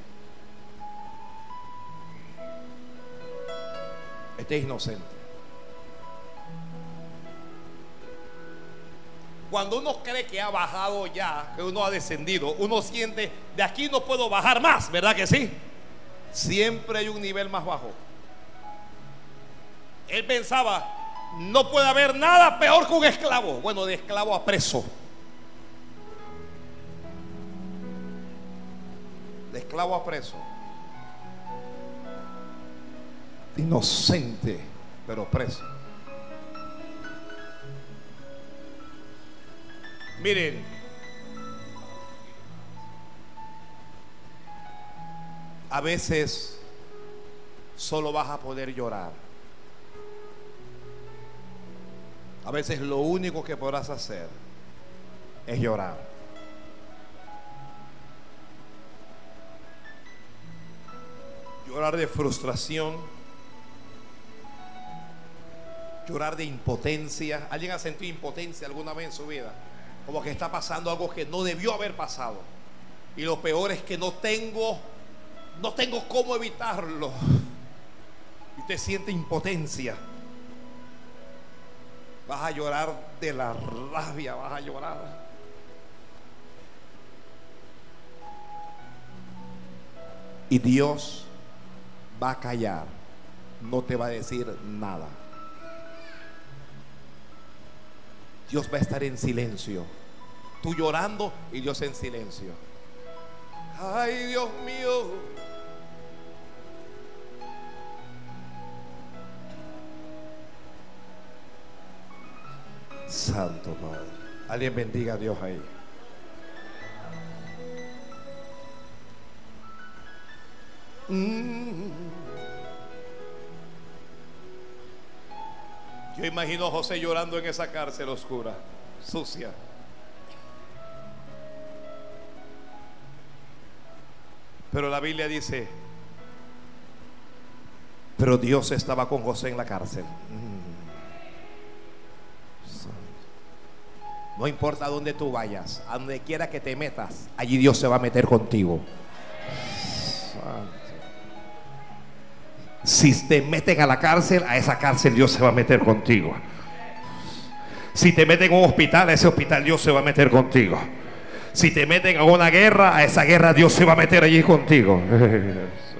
Este es inocente. Cuando uno cree que ha bajado ya, que uno ha descendido, uno siente, de aquí no puedo bajar más, ¿verdad que sí? Siempre hay un nivel más bajo. Él pensaba, no puede haber nada peor que un esclavo. Bueno, de esclavo a preso. De esclavo a preso. Inocente, pero preso. Miren, a veces solo vas a poder llorar. A veces lo único que podrás hacer es llorar. Llorar de frustración. Llorar de impotencia. ¿Alguien ha sentido impotencia alguna vez en su vida? Como que está pasando algo que no debió haber pasado. Y lo peor es que no tengo, no tengo cómo evitarlo. Y usted siente impotencia. Vas a llorar de la rabia, vas a llorar. Y Dios va a callar, no te va a decir nada. Dios va a estar en silencio. Tú llorando y Dios en silencio. Ay, Dios mío. Santo Padre. Alguien bendiga a Dios ahí. Mm. Yo imagino a José llorando en esa cárcel oscura, sucia. Pero la Biblia dice, pero Dios estaba con José en la cárcel. Mm. No importa dónde tú vayas, a donde quiera que te metas, allí Dios se va a meter contigo. Si te meten a la cárcel, a esa cárcel Dios se va a meter contigo. Si te meten a un hospital, a ese hospital Dios se va a meter contigo. Si te meten a una guerra, a esa guerra Dios se va a meter allí contigo. [LAUGHS]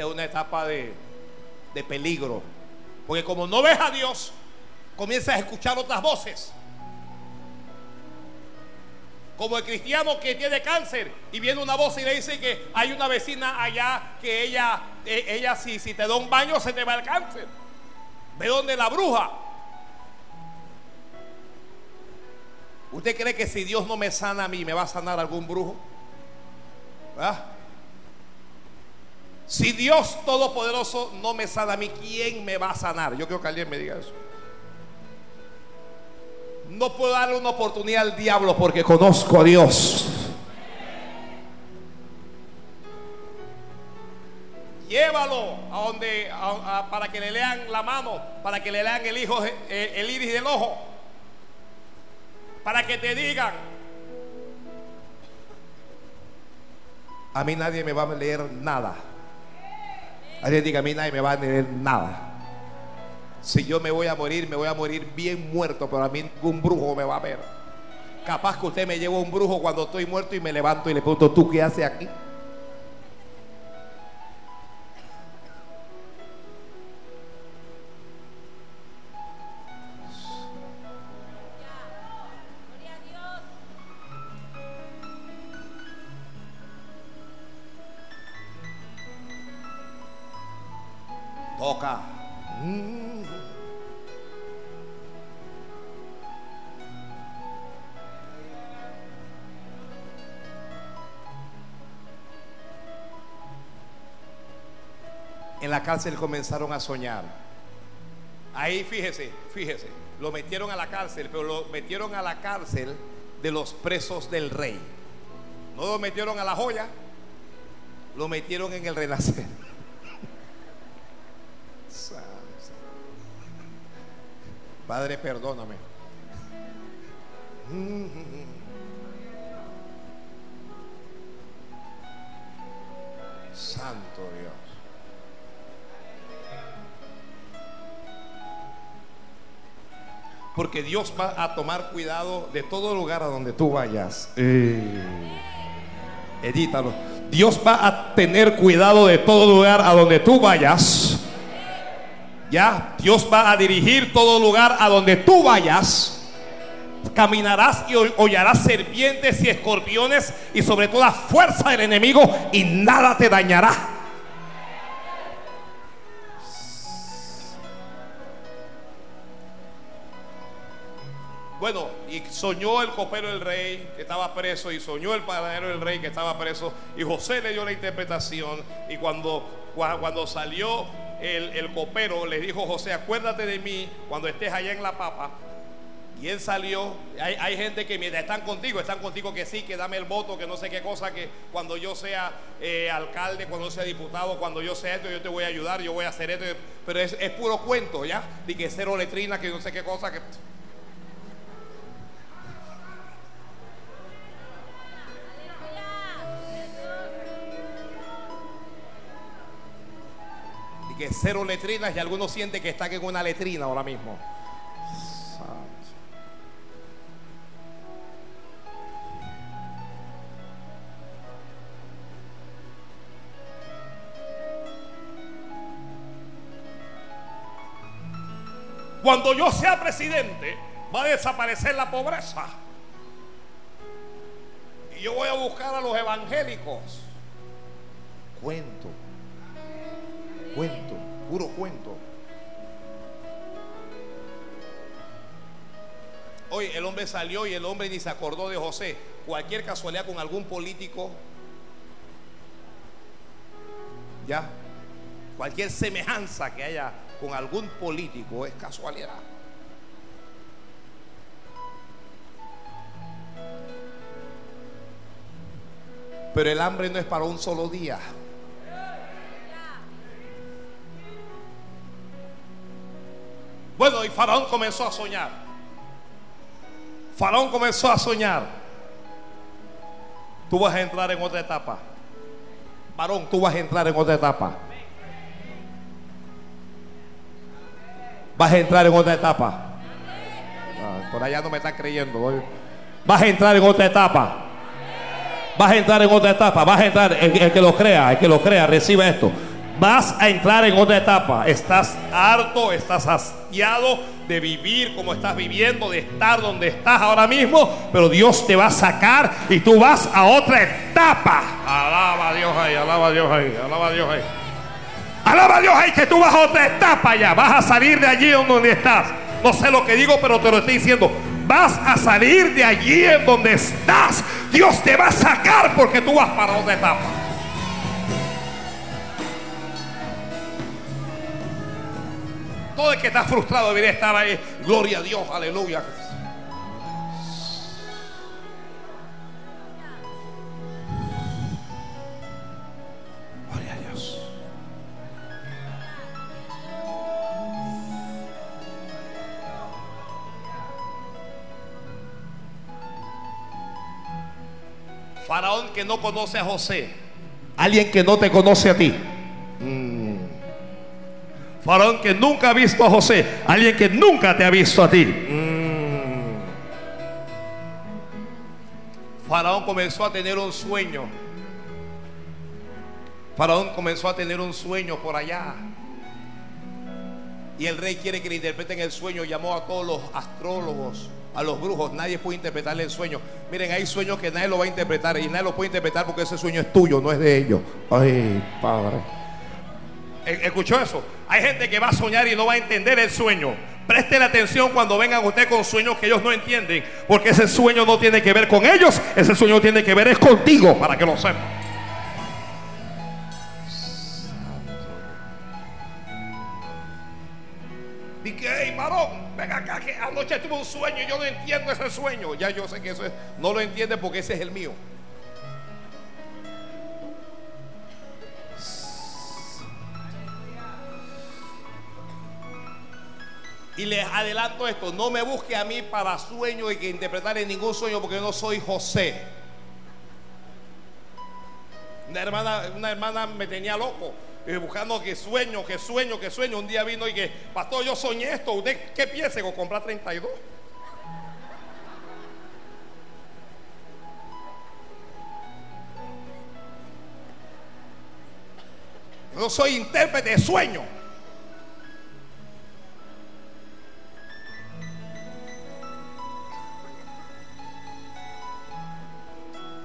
Es una etapa de, de peligro. Porque como no ves a Dios, comienzas a escuchar otras voces. Como el cristiano que tiene cáncer y viene una voz y le dice que hay una vecina allá que ella, eh, ella si, si te da un baño se te va el cáncer. Ve donde la bruja. ¿Usted cree que si Dios no me sana a mí, me va a sanar algún brujo? ¿Verdad? Si Dios Todopoderoso no me sana a mí, ¿quién me va a sanar? Yo creo que alguien me diga eso. No puedo darle una oportunidad al diablo porque conozco a Dios. Llévalo a donde para que le lean la mano, para que le lean el hijo, eh, el iris del ojo, para que te digan. A mí nadie me va a leer nada. Diga, a mí nadie me va a leer nada. Si yo me voy a morir, me voy a morir bien muerto, pero a mí ningún brujo me va a ver. Capaz que usted me lleva un brujo cuando estoy muerto y me levanto y le pregunto, ¿tú qué haces aquí? Toca. Mm. En la cárcel comenzaron a soñar. Ahí fíjese, fíjese, lo metieron a la cárcel, pero lo metieron a la cárcel de los presos del rey. No lo metieron a la joya, lo metieron en el renacer. Padre, perdóname. Santo Dios. Porque Dios va a tomar cuidado de todo lugar a donde tú vayas. Eh, edítalo. Dios va a tener cuidado de todo lugar a donde tú vayas. Ya, Dios va a dirigir todo lugar a donde tú vayas. Caminarás y hollarás serpientes y escorpiones y sobre toda fuerza del enemigo y nada te dañará. Bueno, y soñó el copero del rey que estaba preso y soñó el panadero del rey que estaba preso y José le dio la interpretación y cuando, cuando salió el, el copero le dijo José, acuérdate de mí cuando estés allá en la papa y él salió. Hay, gente que mientras están contigo, están contigo que sí, que dame el voto, que no sé qué cosa, que cuando yo sea eh, alcalde, cuando yo sea diputado, cuando yo sea esto, yo te voy a ayudar, yo voy a hacer esto. Pero es, puro cuento, ¿ya? De que cero letrina, que no sé qué cosa, que. Que cero letrinas y algunos sienten que están en una letrina ahora mismo. Cuando yo sea presidente, va a desaparecer la pobreza. Y yo voy a buscar a los evangélicos. Cuento. Cuento. Puro cuento. Hoy el hombre salió y el hombre ni se acordó de José. Cualquier casualidad con algún político. Ya. Cualquier semejanza que haya con algún político es casualidad. Pero el hambre no es para un solo día. Y Faraón comenzó a soñar. Faraón comenzó a soñar. Tú vas a entrar en otra etapa. Varón, tú vas a entrar en otra etapa. Vas a entrar en otra etapa. Ah, por allá no me están creyendo. Vas a entrar en otra etapa. Vas a entrar en otra etapa. Vas a entrar, el que lo crea, el que lo crea, recibe esto. Vas a entrar en otra etapa. Estás harto, estás hastiado de vivir como estás viviendo, de estar donde estás ahora mismo. Pero Dios te va a sacar y tú vas a otra etapa. Alaba a Dios ahí, alaba a Dios ahí, alaba a Dios ahí. Alaba a Dios ahí que tú vas a otra etapa ya. Vas a salir de allí donde estás. No sé lo que digo, pero te lo estoy diciendo. Vas a salir de allí en donde estás. Dios te va a sacar porque tú vas para otra etapa. Todo el que está frustrado debería estar ahí. Gloria a Dios, aleluya. Faraón que no conoce a José. Alguien que no te conoce a ti. Mm. Faraón que nunca ha visto a José. Alguien que nunca te ha visto a ti. Mm. Faraón comenzó a tener un sueño. Faraón comenzó a tener un sueño por allá. Y el rey quiere que le interpreten el sueño. Llamó a todos los astrólogos a los brujos, nadie puede interpretarle el sueño. Miren, hay sueños que nadie lo va a interpretar y nadie lo puede interpretar porque ese sueño es tuyo, no es de ellos. Ay, Padre. ¿E-, ¿Escuchó eso? Hay gente que va a soñar y no va a entender el sueño. Preste la atención cuando vengan ustedes con sueños que ellos no entienden, porque ese sueño no tiene que ver con ellos, ese sueño tiene que ver es contigo, para que lo sepa. Dije, hey, varón, ven acá que anoche tuve un sueño y yo no entiendo ese sueño. Ya yo sé que eso es, no lo entiende porque ese es el mío. Y les adelanto esto, no me busque a mí para sueño y que interpretar en ningún sueño porque yo no soy José. Una hermana, una hermana me tenía loco, eh, buscando que sueño, que sueño, que sueño. Un día vino y que, pastor, yo soñé esto. ¿Usted qué piensa con comprar 32? Yo soy intérprete de sueño.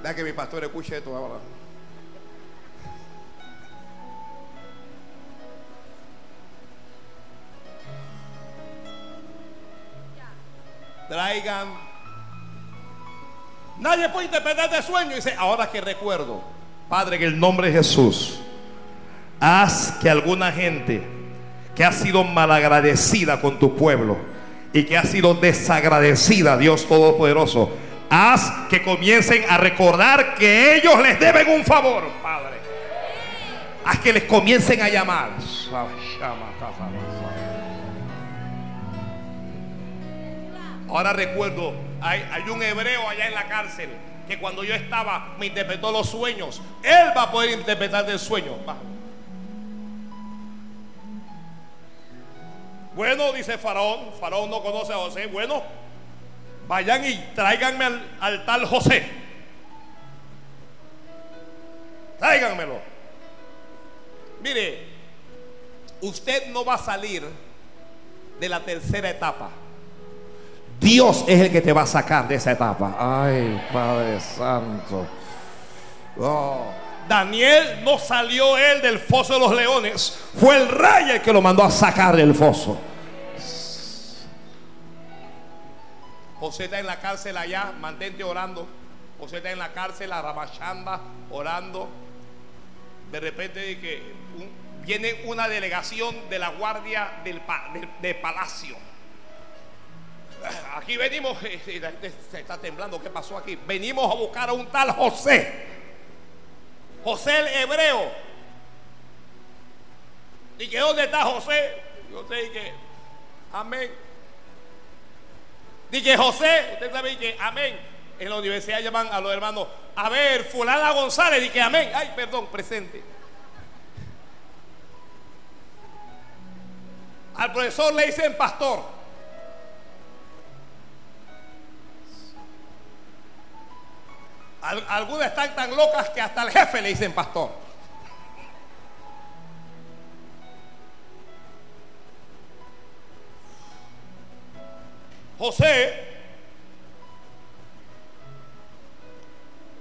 Deja que mi pastor escuche esto ahora. Traigan. Nadie puede interpretar de sueño. Dice, ahora que recuerdo, Padre, en el nombre de Jesús, haz que alguna gente que ha sido malagradecida con tu pueblo y que ha sido desagradecida, Dios Todopoderoso, haz que comiencen a recordar que ellos les deben un favor, Padre. Haz que les comiencen a llamar. Ahora recuerdo, hay, un hebreo allá en la cárcel que cuando yo estaba me interpretó los sueños. Él va a poder interpretar el sueño. Bueno, dice Faraón, Faraón no conoce a José. Bueno, vayan y tráiganme al, tal José. Tráiganmelo. Mire, usted no va a salir de la tercera etapa. Dios es el que te va a sacar de esa etapa. Ay, Padre Santo. Oh. Daniel no salió él del foso de los leones. Fue el rey el que lo mandó a sacar del foso. José está en la cárcel allá, mantente orando. José está en la cárcel, a Ramachamba, orando. De repente que viene una delegación de la guardia del, palacio aquí venimos, se está temblando, ¿qué pasó aquí? Venimos a buscar a un tal José. José el hebreo. ¿Y que dónde está José? Yo sé que, amén. Dije José, usted sabe que amén. En la universidad llaman a los hermanos, a ver, fulana González, dije amén. Ay, perdón, presente. Al profesor le dicen pastor. Algunas están tan locas que hasta el jefe le dicen pastor. José,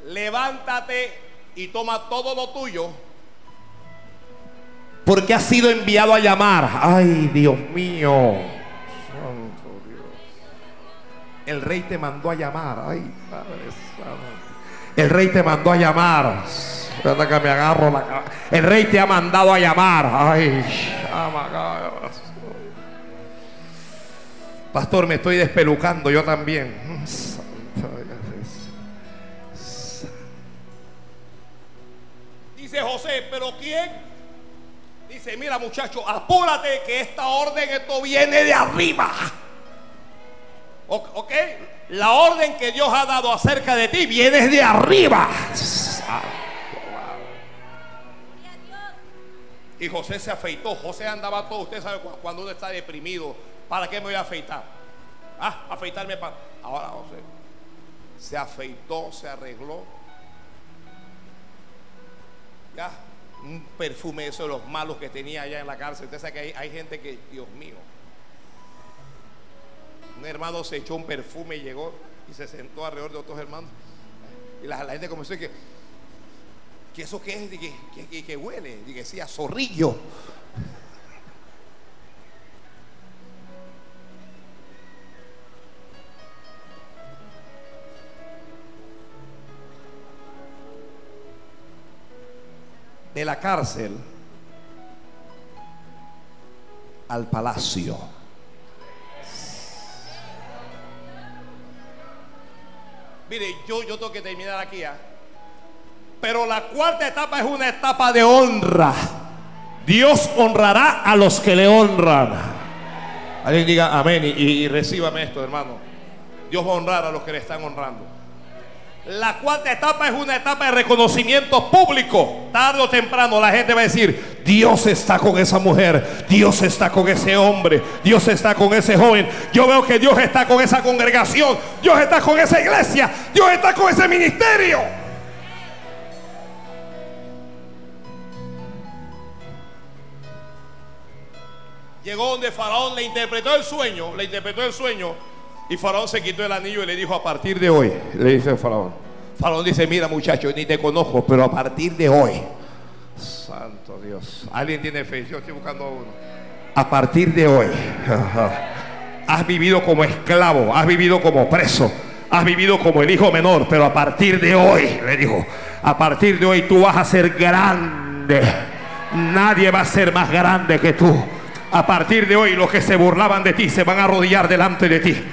levántate y toma todo lo tuyo. Porque has sido enviado a llamar. Ay, Dios mío. Santo Dios. El rey te mandó a llamar. Ay, Padre Santo. El rey te mandó a llamar. que me agarro la El rey te ha mandado a llamar. Ay, Pastor, me estoy despelucando yo también. Dice José, pero ¿quién? Dice, mira muchacho, apúrate que esta orden, esto viene de arriba. ¿Ok? La orden que Dios ha dado acerca de ti viene de arriba. Y José se afeitó. José andaba todo. Usted sabe cuando uno está deprimido, ¿para qué me voy a afeitar? Ah, afeitarme para. Ahora José se afeitó, se arregló. Ya, un perfume eso de los malos que tenía allá en la cárcel. Usted sabe que hay, hay gente que, Dios mío, un hermano se echó un perfume y llegó y se sentó alrededor de otros hermanos. Y la, gente comenzó a decir que, eso qué es, que, que, huele, y que decía zorrillo. de la cárcel al palacio. Mire, yo, yo tengo que terminar aquí. ¿eh? Pero la cuarta etapa es una etapa de honra. Dios honrará a los que le honran. Alguien diga amén y, y, y recíbame esto, hermano. Dios va a honrar a los que le están honrando. La cuarta etapa es una etapa de reconocimiento público. Tarde o temprano la gente va a decir, Dios está con esa mujer, Dios está con ese hombre, Dios está con ese joven. Yo veo que Dios está con esa congregación, Dios está con esa iglesia, Dios está con ese ministerio. Llegó donde Faraón le interpretó el sueño, le interpretó el sueño y Faraón se quitó el anillo y le dijo, a partir de hoy, le dice Faraón. Faraón dice, mira muchacho, ni te conozco, pero a partir de hoy, santo Dios, alguien tiene fe, yo estoy buscando a uno. A partir de hoy, has vivido como esclavo, has vivido como preso, has vivido como el hijo menor, pero a partir de hoy, le dijo, a partir de hoy tú vas a ser grande. Nadie va a ser más grande que tú. A partir de hoy los que se burlaban de ti se van a arrodillar delante de ti.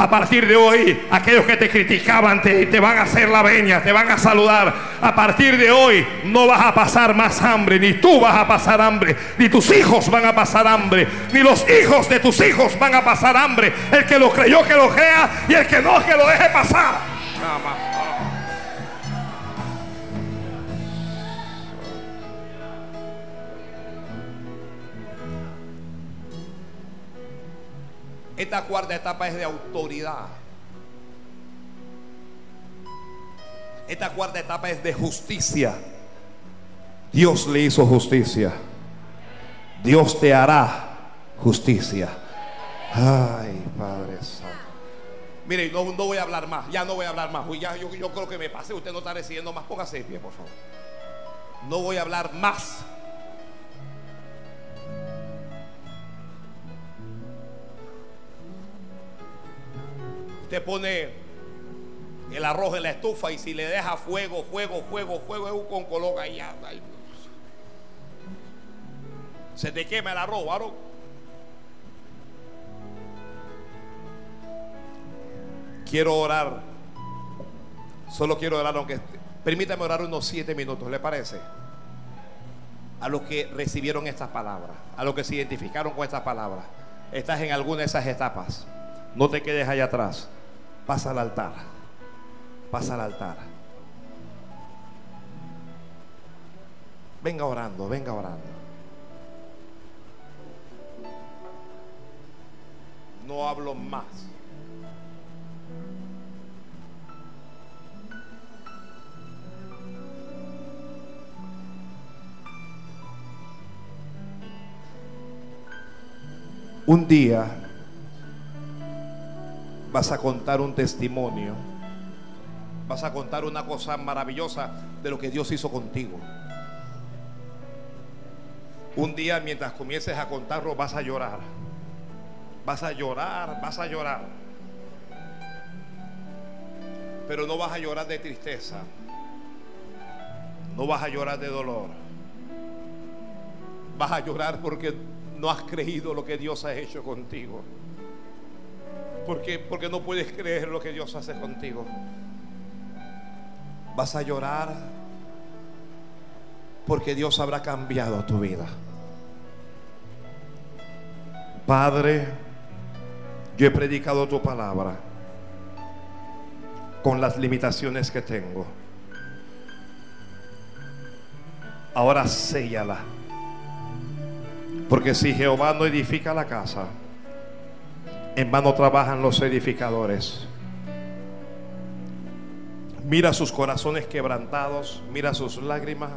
A partir de hoy, aquellos que te criticaban te, te, van a hacer la veña, te van a saludar. A partir de hoy no vas a pasar más hambre, ni tú vas a pasar hambre, ni tus hijos van a pasar hambre, ni los hijos de tus hijos van a pasar hambre. El que lo creyó que lo crea y el que no que lo deje pasar. Esta cuarta etapa es de autoridad. Esta cuarta etapa es de justicia. Dios le hizo justicia. Dios te hará justicia. Ay, Padre Santo. Mire, no, no, voy a hablar más. Ya no voy a hablar más. Ya, yo, yo creo que me pase. Usted no está recibiendo más. Póngase de pie, por favor. No voy a hablar más. Usted pone el arroz en la estufa y si le deja fuego, fuego, fuego, fuego, con coloca ahí, ahí. Se te quema el arroz, varón. Quiero orar. Solo quiero orar, aunque permítame orar unos siete minutos, ¿le parece? A los que recibieron estas palabras, a los que se identificaron con estas palabras. Estás en alguna de esas etapas. No te quedes allá atrás pasa al altar. Pasa al altar. Venga orando, venga orando. No hablo más. Un día vas a contar un testimonio, vas a contar una cosa maravillosa de lo que Dios hizo contigo. Un día mientras comiences a contarlo vas a llorar, vas a llorar, vas a llorar. Pero no vas a llorar de tristeza, no vas a llorar de dolor, vas a llorar porque no has creído lo que Dios ha hecho contigo. Porque, porque no puedes creer lo que Dios hace contigo. Vas a llorar porque Dios habrá cambiado tu vida. Padre, yo he predicado tu palabra con las limitaciones que tengo. Ahora séllala. Porque si Jehová no edifica la casa, en vano trabajan los edificadores. Mira sus corazones quebrantados, mira sus lágrimas.